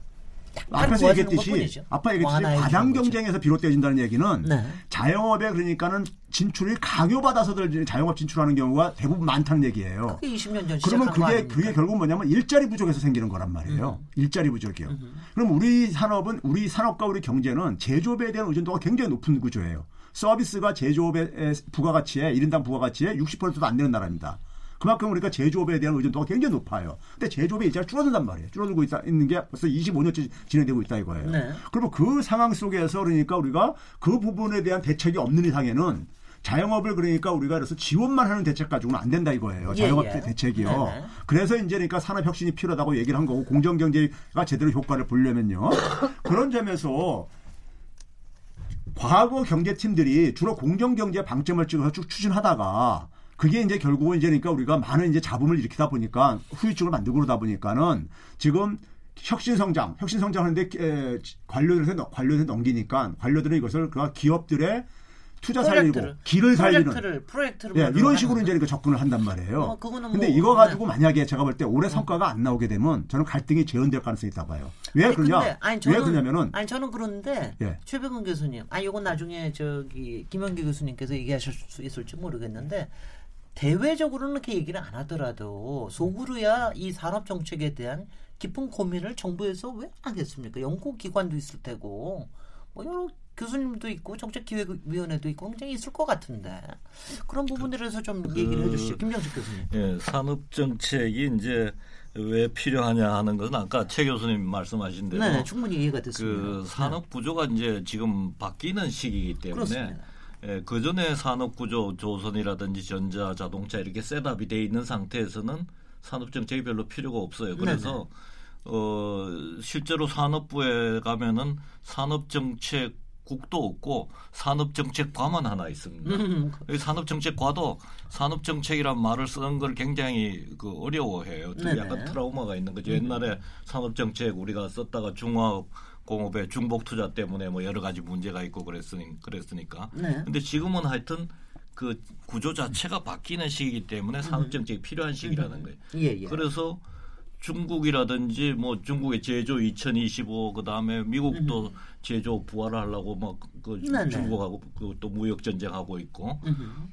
Speaker 3: 앞에서 얘기했듯이 아빠 얘기했듯이 과당 경쟁에서 비롯되어진다는 얘기는 네. 자영업에 그러니까는 진출이 강요받아서들 자영업 진출하는 경우가 대부분 많다는 얘기예요.
Speaker 1: 그게 20년 전
Speaker 3: 그러면 그게 그게 결국 뭐냐면 일자리 부족에서 생기는 거란 말이에요. 음. 일자리 부족이요. 음. 그럼 우리 산업은 우리 산업과 우리 경제는 제조업에 대한 의존도가 굉장히 높은 구조예요. 서비스가 제조업의 부가가치에 1인당 부가가치에 60%도 안 되는 나라입니다. 그만큼 우리가 제조업에 대한 의존도가 굉장히 높아요. 근데 제조업의 일자리가 줄어든단 말이에요. 줄어들고 있다, 있는 게 벌써 25년째 진행되고 있다 이거예요. 네. 그러면 그 상황 속에서 그러니까 우리가 그 부분에 대한 대책이 없는 이상에는 자영업을 그러니까 우리가 그래서 지원만 하는 대책 가지고는 안 된다 이거예요. 예, 자영업 예, 예. 대책이요. 네네. 그래서 이제 그러니까 산업 혁신이 필요하다고 얘기를 한 거고 공정 경제가 제대로 효과를 보려면요. 그런 점에서 과거 경제팀들이 주로 공정 경제 방점을 찍어서 쭉 추진하다가 그게 이제 결국은 이제 그러니까 우리가 많은 이제 잡음을 일으키다 보니까 후유증을 만들고 그러다 보니까는 지금 혁신 성장, 혁신 성장하는데 관료들한테 관료들한테 넘기니까 관료들은 이것을 그 기업들의 투자 살리고 길을 살리는
Speaker 1: 프로젝트를, 프로젝트를
Speaker 3: 예, 이런 식으로 이제 접근을 한단 말이에요. 어, 근데 뭐, 이거 가지고 네. 만약에 제가 볼 때 올해 어. 성과가 안 나오게 되면 저는 갈등이 재현될 가능성이 있다 봐요. 왜 아니, 그러냐? 근데,
Speaker 1: 아니, 저는, 왜 그러냐면은 아니 저는 그런데 예. 최병근 교수님, 아 이건 나중에 저기 김현기 교수님께서 얘기하실 수 있을지 모르겠는데 대외적으로는 그렇게 얘기를 안 하더라도 속으로야 이 산업 정책에 대한 깊은 고민을 정부에서 왜 하겠습니까? 연구 기관도 있을 테고 뭐 여러 교수님도 있고 정책기획위원회도 있고 굉장히 있을 것 같은데 그런 부분들에서 좀 그, 얘기를 해주시죠, 김정식 교수님.
Speaker 5: 예, 산업 정책이 이제 왜 필요하냐 하는 것은 아까 최 교수님 말씀하신 대로
Speaker 1: 네, 충분히 이해가 됐습니다.
Speaker 5: 그 산업 구조가 네. 이제 지금 바뀌는 시기이기 때문에 그렇습니다. 예, 그 전에 산업 구조 조선이라든지 전자, 자동차 이렇게 setup이 돼 있는 상태에서는 산업 정책이 별로 필요가 없어요. 그래서 네네. 어 실제로 산업부에 가면은 산업 정책 국도 없고 산업 정책과만 하나 있습니다. 음. 산업 정책과도 산업 정책이란 말을 쓰는 걸 굉장히 그 어려워해요. 약간 트라우마가 있는 거죠. 옛날에 산업 정책 우리가 썼다가 중화업 공업의 중복 투자 때문에 뭐 여러 가지 문제가 있고 그랬으니 그랬으니까. 네. 근데 지금은 하여튼 그 구조 자체가 바뀌는 시기이기 때문에 산업 정책이 필요한 시기라는 거예요. 예, 예. 그래서 중국이라든지 뭐 중국의 제조 2025 그다음에 미국도 제조 부활을 하려고 막그 네, 네. 중국하고 그또 무역 전쟁하고 있고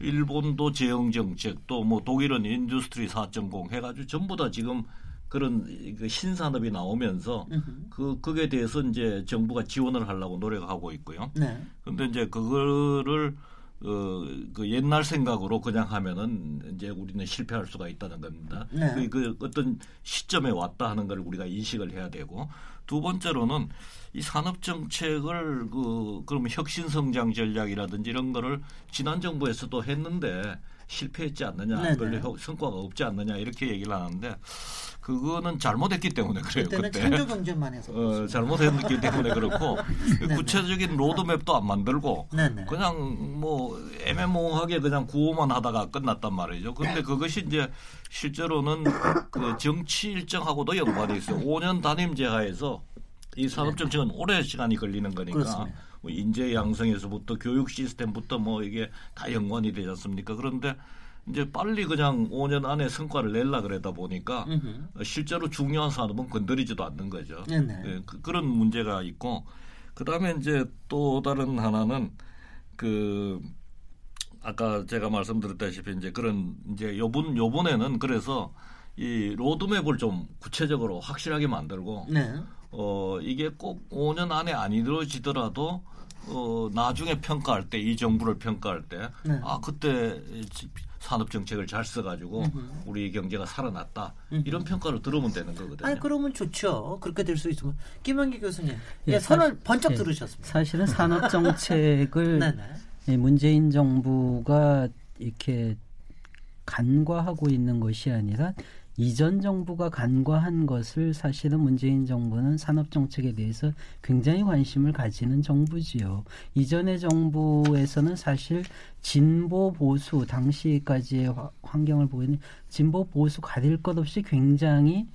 Speaker 5: 일본도 재흥 정책 또 뭐 독일은 Industry 4.0 해가지고 전부 다 지금 그런 그 신산업이 나오면서 그 그게 대해서 이제 정부가 지원을 하려고 노력하고 있고요. 네. 근데 이제 그거를 어, 그 옛날 생각으로 그냥 하면은 이제 우리는 실패할 수가 있다는 겁니다. 네. 그, 그 어떤 시점에 왔다 하는 걸 우리가 인식을 해야 되고 두 번째로는 이 산업 정책을 그 그러면 혁신 성장 전략이라든지 이런 거를 지난 정부에서도 했는데 실패했지 않느냐, 네네. 별로 성과가 없지 않느냐 이렇게 얘기를 하는데 그거는 잘못했기 때문에 그래요.
Speaker 1: 그때는 그때. 창조 경제만 해서
Speaker 5: 어, 잘못했기 때문에 그렇고 구체적인 로드맵도 안 만들고 네네. 그냥 뭐 애매모호하게 그냥 구호만 하다가 끝났단 말이죠. 그런데 그것이 이제 실제로는 그 정치 일정하고도 연관이 있어요. 5년 단임제 하에서 이 산업 정책은 오래 시간이 걸리는 거니까. 그렇습니다. 뭐 인재 양성에서부터 교육 시스템부터 뭐 이게 다 연관이 되지 않습니까? 그런데 이제 빨리 그냥 5년 안에 성과를 낼라 그러다 보니까 으흠. 실제로 중요한 산업은 건드리지도 않는 거죠. 네, 그, 그런 문제가 있고 그다음에 이제 또 다른 하나는 그 아까 제가 말씀드렸다시피 이제 그런 이제 요번 요번에는 그래서 이 로드맵을 좀 구체적으로 확실하게 만들고 네. 어 이게 꼭 5년 안에 안 이루어지더라도 어 나중에 평가할 때 이 정부를 평가할 때아 네. 그때 산업 정책을 잘 써가지고 우리 경제가 살아났다 이런 평가를 들으면 되는 거거든요.
Speaker 1: 아 그러면 좋죠. 그렇게 될 수 있으면 김원기 교수님 예, 선을 사실, 번쩍 예, 들으셨습니다.
Speaker 2: 사실은 산업 정책을 예, 문재인 정부가 이렇게 간과하고 있는 것이 아니라 이전 정부가 간과한 것을 사실은 문재인 정부는 산업 정책에 대해서 굉장히 관심을 가지는 정부지요. 이전의 정부에서는 사실 진보 보수 당시까지의 환경을 보면 진보 보수 가릴 것 없이 굉장히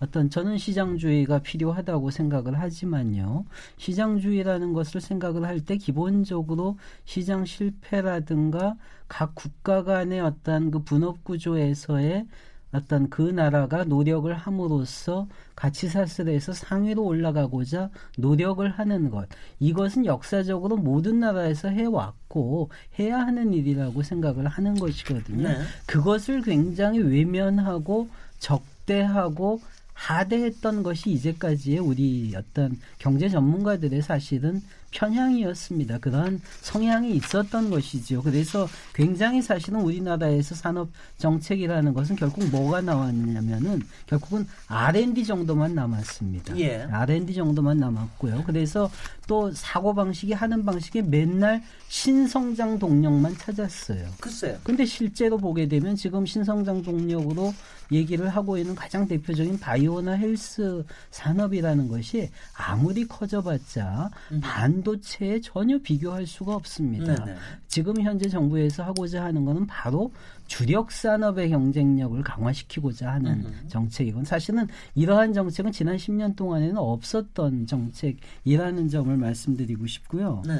Speaker 2: 어떤 저는 시장주의가 필요하다고 생각을 하지만요. 시장주의라는 것을 생각을 할 때 기본적으로 시장 실패라든가 각 국가 간의 어떤 그 분업 구조에서의 어떤 그 나라가 노력을 함으로써 가치 사슬에서 상위로 올라가고자 노력을 하는 것. 이것은 역사적으로 모든 나라에서 해왔고 해야 하는 일이라고 생각을 하는 것이거든요. 네. 그것을 굉장히 외면하고 적대하고 하대했던 것이 이제까지의 우리 어떤 경제 전문가들의 사실은 편향이었습니다. 그런 성향이 있었던 것이지요. 그래서 굉장히 사실은 우리나라에서 산업 정책이라는 것은 결국 뭐가 나왔냐면은 결국은 R&D 정도만 남았습니다. 예. R&D 정도만 남았고요. 그래서 또 사고 방식이 하는 방식이 맨날 신성장 동력만 찾았어요.
Speaker 1: 글쎄요.
Speaker 2: 근데 실제로 보게 되면 지금 신성장 동력으로 얘기를 하고 있는 가장 대표적인 바이오나 헬스 산업이라는 것이 아무리 커져봤자 음. 반 도체에 전혀 비교할 수가 없습니다. 네네. 지금 현재 정부에서 하고자 하는 것은 바로 주력 산업의 경쟁력을 강화시키고자 하는 음. 정책이건 사실은 이러한 정책은 지난 10년 동안에는 없었던 정책이라는 점을 말씀드리고 싶고요. 네.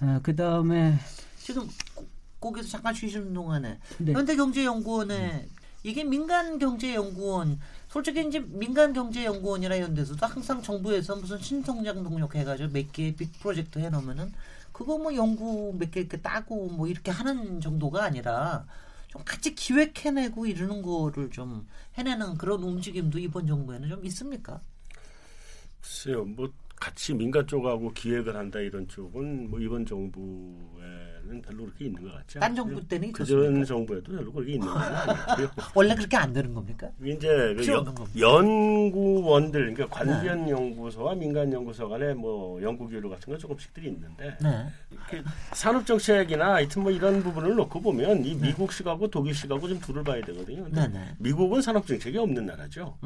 Speaker 2: 아, 그 다음에
Speaker 1: 지금 거기서 잠깐 쉬시는 동안에 네. 현대경제연구원에 이게 민간경제연구원 솔직히 이제 민간 경제 연구원이나 이런 데서도 항상 정부에서 무슨 신성장 동력 해가지고 몇개빅 프로젝트 해놓으면은 그거 뭐 연구 몇 개 이렇게 따고 뭐 이렇게 하는 정도가 아니라 좀 같이 기획해내고 이러는 거를 좀 해내는 그런 움직임도 이번 정부에는 좀 있습니까?
Speaker 4: 글쎄요, 뭐 같이 민간 쪽하고 기획을 한다 이런 쪽은 뭐 이번 정부 에는 별로 그렇게 있는 것 같지
Speaker 1: 딴 정부 때는
Speaker 4: 그전 정부에도 별로 그렇게 있는 건 아니고요.
Speaker 1: 원래 그렇게 안 되는 겁니까?
Speaker 4: 이제 그 연구원들 그러니까 관련 네. 연구소와 민간 연구소 간에 뭐 연구 기류 같은 건 조금씩들이 있는데 네. 산업 정책이나 하여튼 뭐 이런 부분을 놓고 보면 이 네. 미국식하고 독일식하고 좀 둘을 봐야 되거든요. 네, 네. 미국은 산업 정책이 없는 나라죠.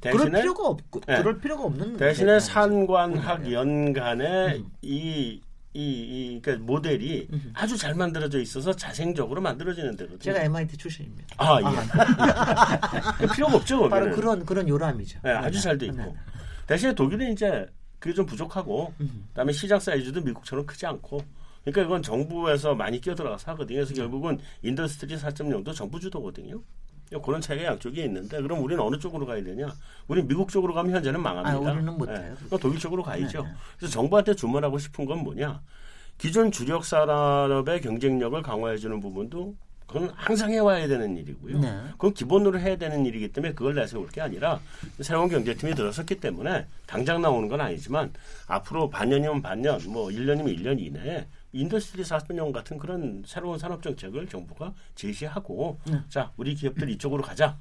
Speaker 1: 대신에 그럴 필요가 없고 네. 그럴 필요가 없는
Speaker 4: 대신에 산관학 연간에 음. 이 이, 이, 그러니까 모델이 음흠. 아주 잘 만들어져 있어서 자생적으로 만들어지는 데거든요.
Speaker 1: 제가 MIT 출신입니다.
Speaker 4: 아, 예. 아, 필요가 없죠.
Speaker 1: 바로 거기는. 그런, 그런 요람이죠.
Speaker 4: 네, 아주 잘 돼 있고. 네. 대신에 독일은 이제 그게 좀 부족하고, 그 다음에 시장 사이즈도 미국처럼 크지 않고, 그러니까 이건 정부에서 많이 끼어들어가서 하거든요. 그래서 결국은 Industry 4.0도 정부 주도거든요. 그런 차이가 양쪽에 있는데 그럼 우리는 어느 쪽으로 가야 되냐? 우리는 미국 쪽으로 가면 현재는 망합니다.
Speaker 1: 아, 우리는 못해요.
Speaker 4: 네. 독일 쪽으로 가야죠. 네, 네. 그래서 정부한테 주문하고 싶은 건 뭐냐? 기존 주력 산업의 경쟁력을 강화해주는 부분도 그건 항상 해와야 되는 일이고요. 네. 그건 기본으로 해야 되는 일이기 때문에 그걸 내세울 게 아니라 새로운 경제팀이 들어섰기 때문에 당장 나오는 건 아니지만 앞으로 반년이면 반년, 뭐 1년이면 1년 이내에 Industry 4.0 같은 그런 새로운 산업 정책을 정부가 제시하고 네. 자 우리 기업들 이쪽으로 가자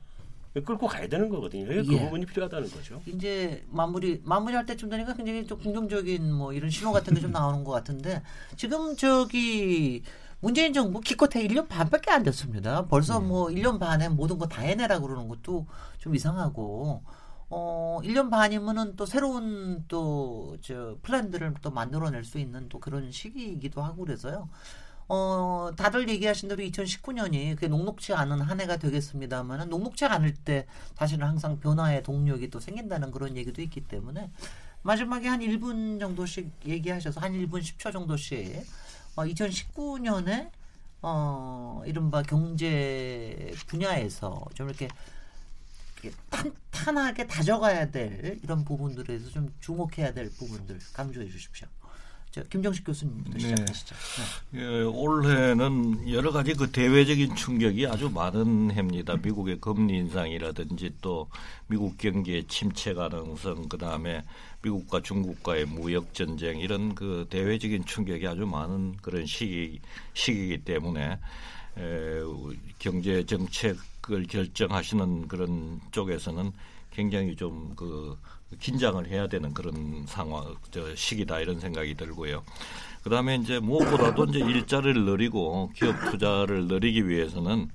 Speaker 4: 끌고 가야 되는 거거든요. 그 예. 부분이 필요하다는 거죠.
Speaker 1: 이제 마무리 마무리할 때쯤 되니까 굉장히 좀 긍정적인 뭐 이런 신호 같은 게 좀 나오는 것 같은데 지금 저기 문재인 정부 기껏해 1년 반밖에 안 됐습니다. 벌써 음. 뭐 1년 반에 모든 거 다 해내라 그러는 것도 좀 이상하고 어, 1년 반이면은 또 새로운 또, 저, 플랜들을 또 만들어낼 수 있는 또 그런 시기이기도 하고 그래서요. 어, 다들 얘기하신 대로 2019년이 그 녹록치 않은 한 해가 되겠습니다만은 녹록치 않을 때 사실은 항상 변화의 동력이 또 생긴다는 그런 얘기도 있기 때문에 마지막에 한 1분 정도씩 얘기하셔서 한 1분 10초 정도씩 어, 2019년에 어, 이른바 경제 분야에서 좀 이렇게 탄탄하게 다져가야 될 이런 부분들에서 좀 주목해야 될 부분들 강조해 주십시오. 저 김정식 교수님부터 네. 시작하시죠.
Speaker 5: 네. 예, 올해는 여러 가지 그 대외적인 충격이 아주 많은 해입니다. 미국의 금리 인상이라든지 또 미국 경기의 침체 가능성, 그 다음에 미국과 중국과의 무역 전쟁 이런 그 대외적인 충격이 아주 많은 그런 시기 시기이기 때문에 에, 경제 정책 을 결정하시는 그런 쪽에서는 굉장히 좀 그 긴장을 해야 되는 그런 상황, 저 시기다 이런 생각이 들고요. 그 다음에 이제 무엇보다도 이제 일자리를 늘리고 기업 투자를 늘리기 위해서는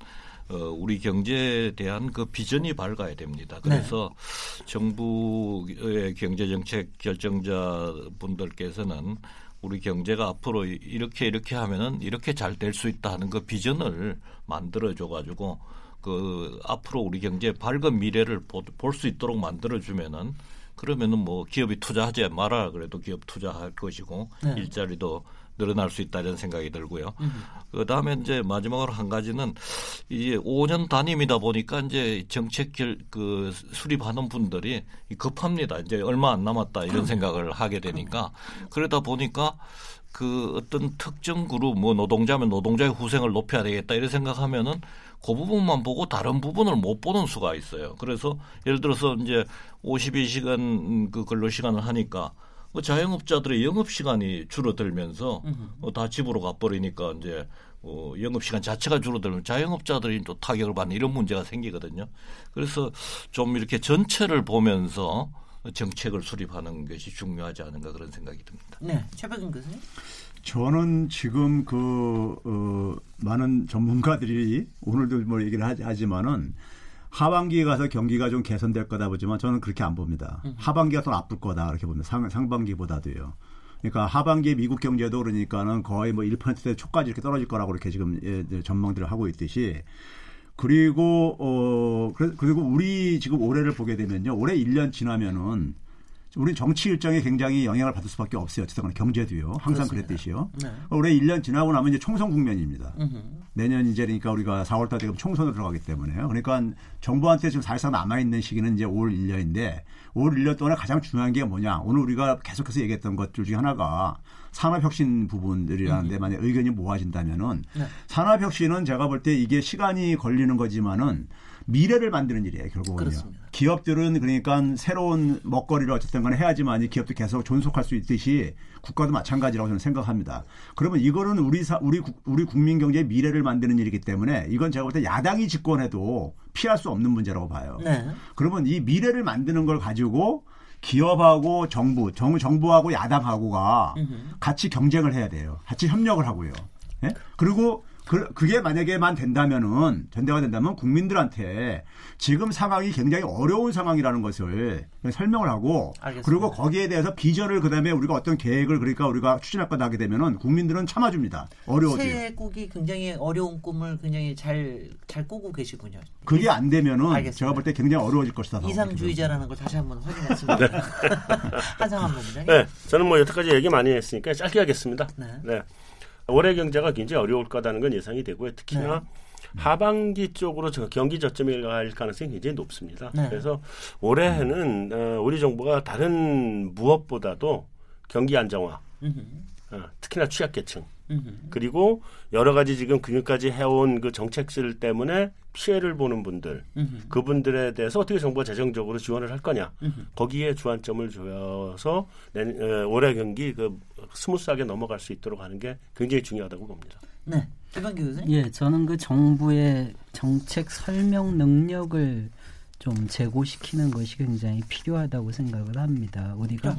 Speaker 5: 어, 우리 경제에 대한 그 비전이 밝아야 됩니다. 그래서 네. 정부의 경제정책 결정자 분들께서는 우리 경제가 앞으로 이렇게 이렇게 하면은 이렇게 잘 될 수 있다 하는 그 비전을 만들어 줘 가지고 그 앞으로 우리 경제 밝은 미래를 볼 수 있도록 만들어주면은 그러면은 뭐 기업이 투자하지 말아 그래도 기업 투자할 것이고 네. 일자리도 늘어날 수 있다 이런 생각이 들고요. 그 다음에 이제 마지막으로 한 가지는 이제 5년 단임이다 보니까 이제 정책 결, 그 수립하는 분들이 급합니다. 이제 얼마 안 남았다 이런 생각을 하게 되니까 그러다 보니까 그 어떤 특정 그룹 뭐 노동자면 노동자의 후생을 높여야 되겠다 이런 생각하면은 그 부분만 보고 다른 부분을 못 보는 수가 있어요. 그래서 예를 들어서 이제 52시간 그 근로 시간을 하니까 뭐 자영업자들의 영업 시간이 줄어들면서 어, 다 집으로 가버리니까 이제 어, 영업 시간 자체가 줄어들면 자영업자들이 또 타격을 받는 이런 문제가 생기거든요. 그래서 좀 이렇게 전체를 보면서 정책을 수립하는 것이 중요하지 않은가 그런 생각이 듭니다.
Speaker 1: 네, 최백은 교수님.
Speaker 3: 저는 지금 그 어, 많은 전문가들이 오늘도 뭐 얘기를 하지 만은 하반기에 가서 경기가 좀 개선될 거다 보지만 저는 그렇게 안 봅니다. 음. 하반기가 더 나쁠 거다 이렇게 봅니다. 상, 상반기보다도요. 그러니까 하반기에 미국 경제도 그러니까는 거의 뭐 1%대 초까지 이렇게 떨어질 거라고 이렇게 지금 예, 전망들을 하고 있듯이 그리고 어 그리고 우리 지금 올해를 보게 되면요. 올해 1년 지나면은 우리 정치 일정에 굉장히 영향을 받을 수밖에 없어요. 어쨌든 경제도요. 항상 그렇습니다. 그랬듯이요. 네. 올해 1년 지나고 나면 이제 총선 국면입니다. 으흠. 내년 이제 그러니까 우리가 4월 달 되면 총선으로 들어가기 때문에요. 그러니까 정부한테 지금 사실상 남아있는 시기는 이제 올 1년인데 올 1년 동안에 가장 중요한 게 뭐냐. 오늘 우리가 계속해서 얘기했던 것들 중에 하나가 산업혁신 부분들이라는데 만약 의견이 모아진다면은 네. 산업혁신은 제가 볼 때 이게 시간이 걸리는 거지만은 미래를 만드는 일이에요, 결국은요. 그렇습니다. 기업들은 그러니까 새로운 먹거리를 어쨌든 간에 해야지만 기업도 계속 존속할 수 있듯이 국가도 마찬가지라고 저는 생각합니다. 그러면 이거는 우리 사, 우리 우리 국민 경제의 미래를 만드는 일이기 때문에 이건 제가 볼 때 야당이 집권해도 피할 수 없는 문제라고 봐요. 네. 그러면 이 미래를 만드는 걸 가지고 기업하고 정부, 정, 정부하고 야당하고가 같이 경쟁을 해야 돼요. 같이 협력을 하고요. 예? 그리고 그, 그게 만약에만 된다면은 전대가 된다면 국민들한테 지금 상황이 굉장히 어려운 상황이라는 것을 설명을 하고 알겠습니다. 그리고 거기에 대해서 비전을 그다음에 우리가 어떤 계획을 그러니까 우리가 추진할 거다 하게 되면은 국민들은 참아줍니다. 어려워지.
Speaker 1: 새 국이 굉장히 어려운 꿈을 굉장히 잘잘 꾸고 계시군요.
Speaker 3: 그게 안 되면은 알겠습니다. 제가 볼 때 굉장히 어려워질 것이다.
Speaker 1: 이상주의자라는 걸 다시 한번 확인했습니다. 네. 한상한 부분
Speaker 4: 네, 저는 뭐 여태까지 얘기 많이 했으니까 짧게 하겠습니다. 네. 네. 올해 경제가 굉장히 어려울 거다는 건 예상이 되고요. 특히나 네. 하반기 쪽으로 경기 저점이 갈 가능성이 굉장히 높습니다. 네. 그래서 올해는 어, 우리 정부가 다른 무엇보다도 경기 안정화, 어, 특히나 취약계층, 그리고 여러 가지 지금 지금까지 해온 그 정책들 때문에 피해를 보는 분들, 그분들에 대해서 어떻게 정부가 재정적으로 지원을 할 거냐, 거기에 주안점을 줘서 내, 어, 올해 경기 그 smooth하게 넘어갈 수 있도록 하는 게 굉장히 중요하다고 봅니다.
Speaker 1: 네. 최배근 교수님?
Speaker 2: 예, 저는 그 정부의 정책 설명 능력을 좀 제고시키는 것이 굉장히 필요하다고 생각을 합니다. 우리가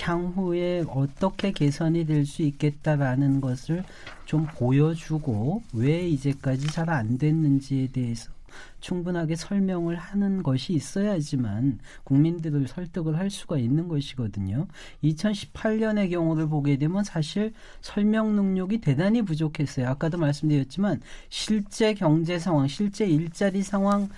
Speaker 2: 향후에 어떻게 개선이 될 수 있겠다라는 것을 좀 보여주고 왜 이제까지 잘 안 됐는지에 대해서 충분하게 설명을 하는 것이 있어야지만 국민들을 설득을 할 수가 있는 것이거든요. 2018년의 경우를 보게 되면 사실 설명 능력이 대단히 부족했어요. 아까도 말씀드렸지만 실제 경제 상황, 실제 일자리 상황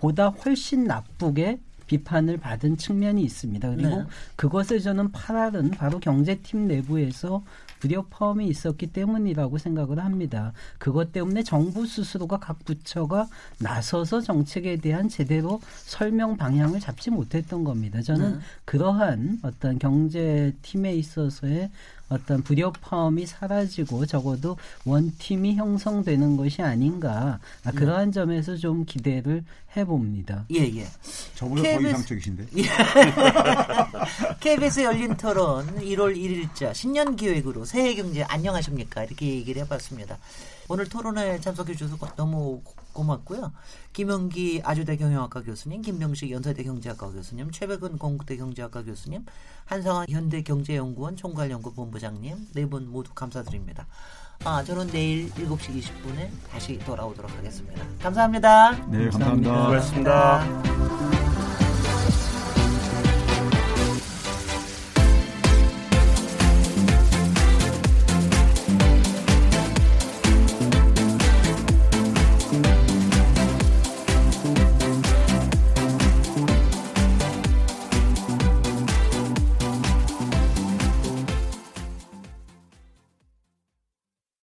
Speaker 2: 보다 훨씬 나쁘게 비판을 받은 측면이 있습니다. 그리고 네. 그것을 저는 파랄은 바로 경제팀 내부에서 불협화음이 있었기 때문이라고 생각을 합니다. 그것 때문에 정부 스스로가 각 부처가 나서서 정책에 대한 제대로 설명 방향을 잡지 못했던 겁니다. 저는 네. 그러한 어떤 경제팀에 있어서의 어떤 불협화음이 사라지고 적어도 원팀이 형성되는 것이 아닌가 아, 네. 그러한 네. 점에서 좀 기대를 해봅니다.
Speaker 1: 예 예.
Speaker 3: 저보다 KBS, 더 이상적이신데. 예.
Speaker 1: KBS 열린 토론 1월 1일자 신년 기획으로 새해 경제 안녕하십니까 이렇게 얘기를 해봤습니다. 오늘 토론에 참석해 주셔서 너무 고맙고요. 김영기 아주대 경영학과 교수님, 김병식 연세대 경제학과 교수님, 최백은 공국대 경제학과 교수님, 한성환 현대경제연구원 총괄연구 본부장님 네 분 모두 감사드립니다. 아, 저는 내일 7시 20분에 다시 돌아오도록 하겠습니다. 감사합니다.
Speaker 3: 네, 감사합니다.
Speaker 4: 감사합니다. 수고하셨습니다.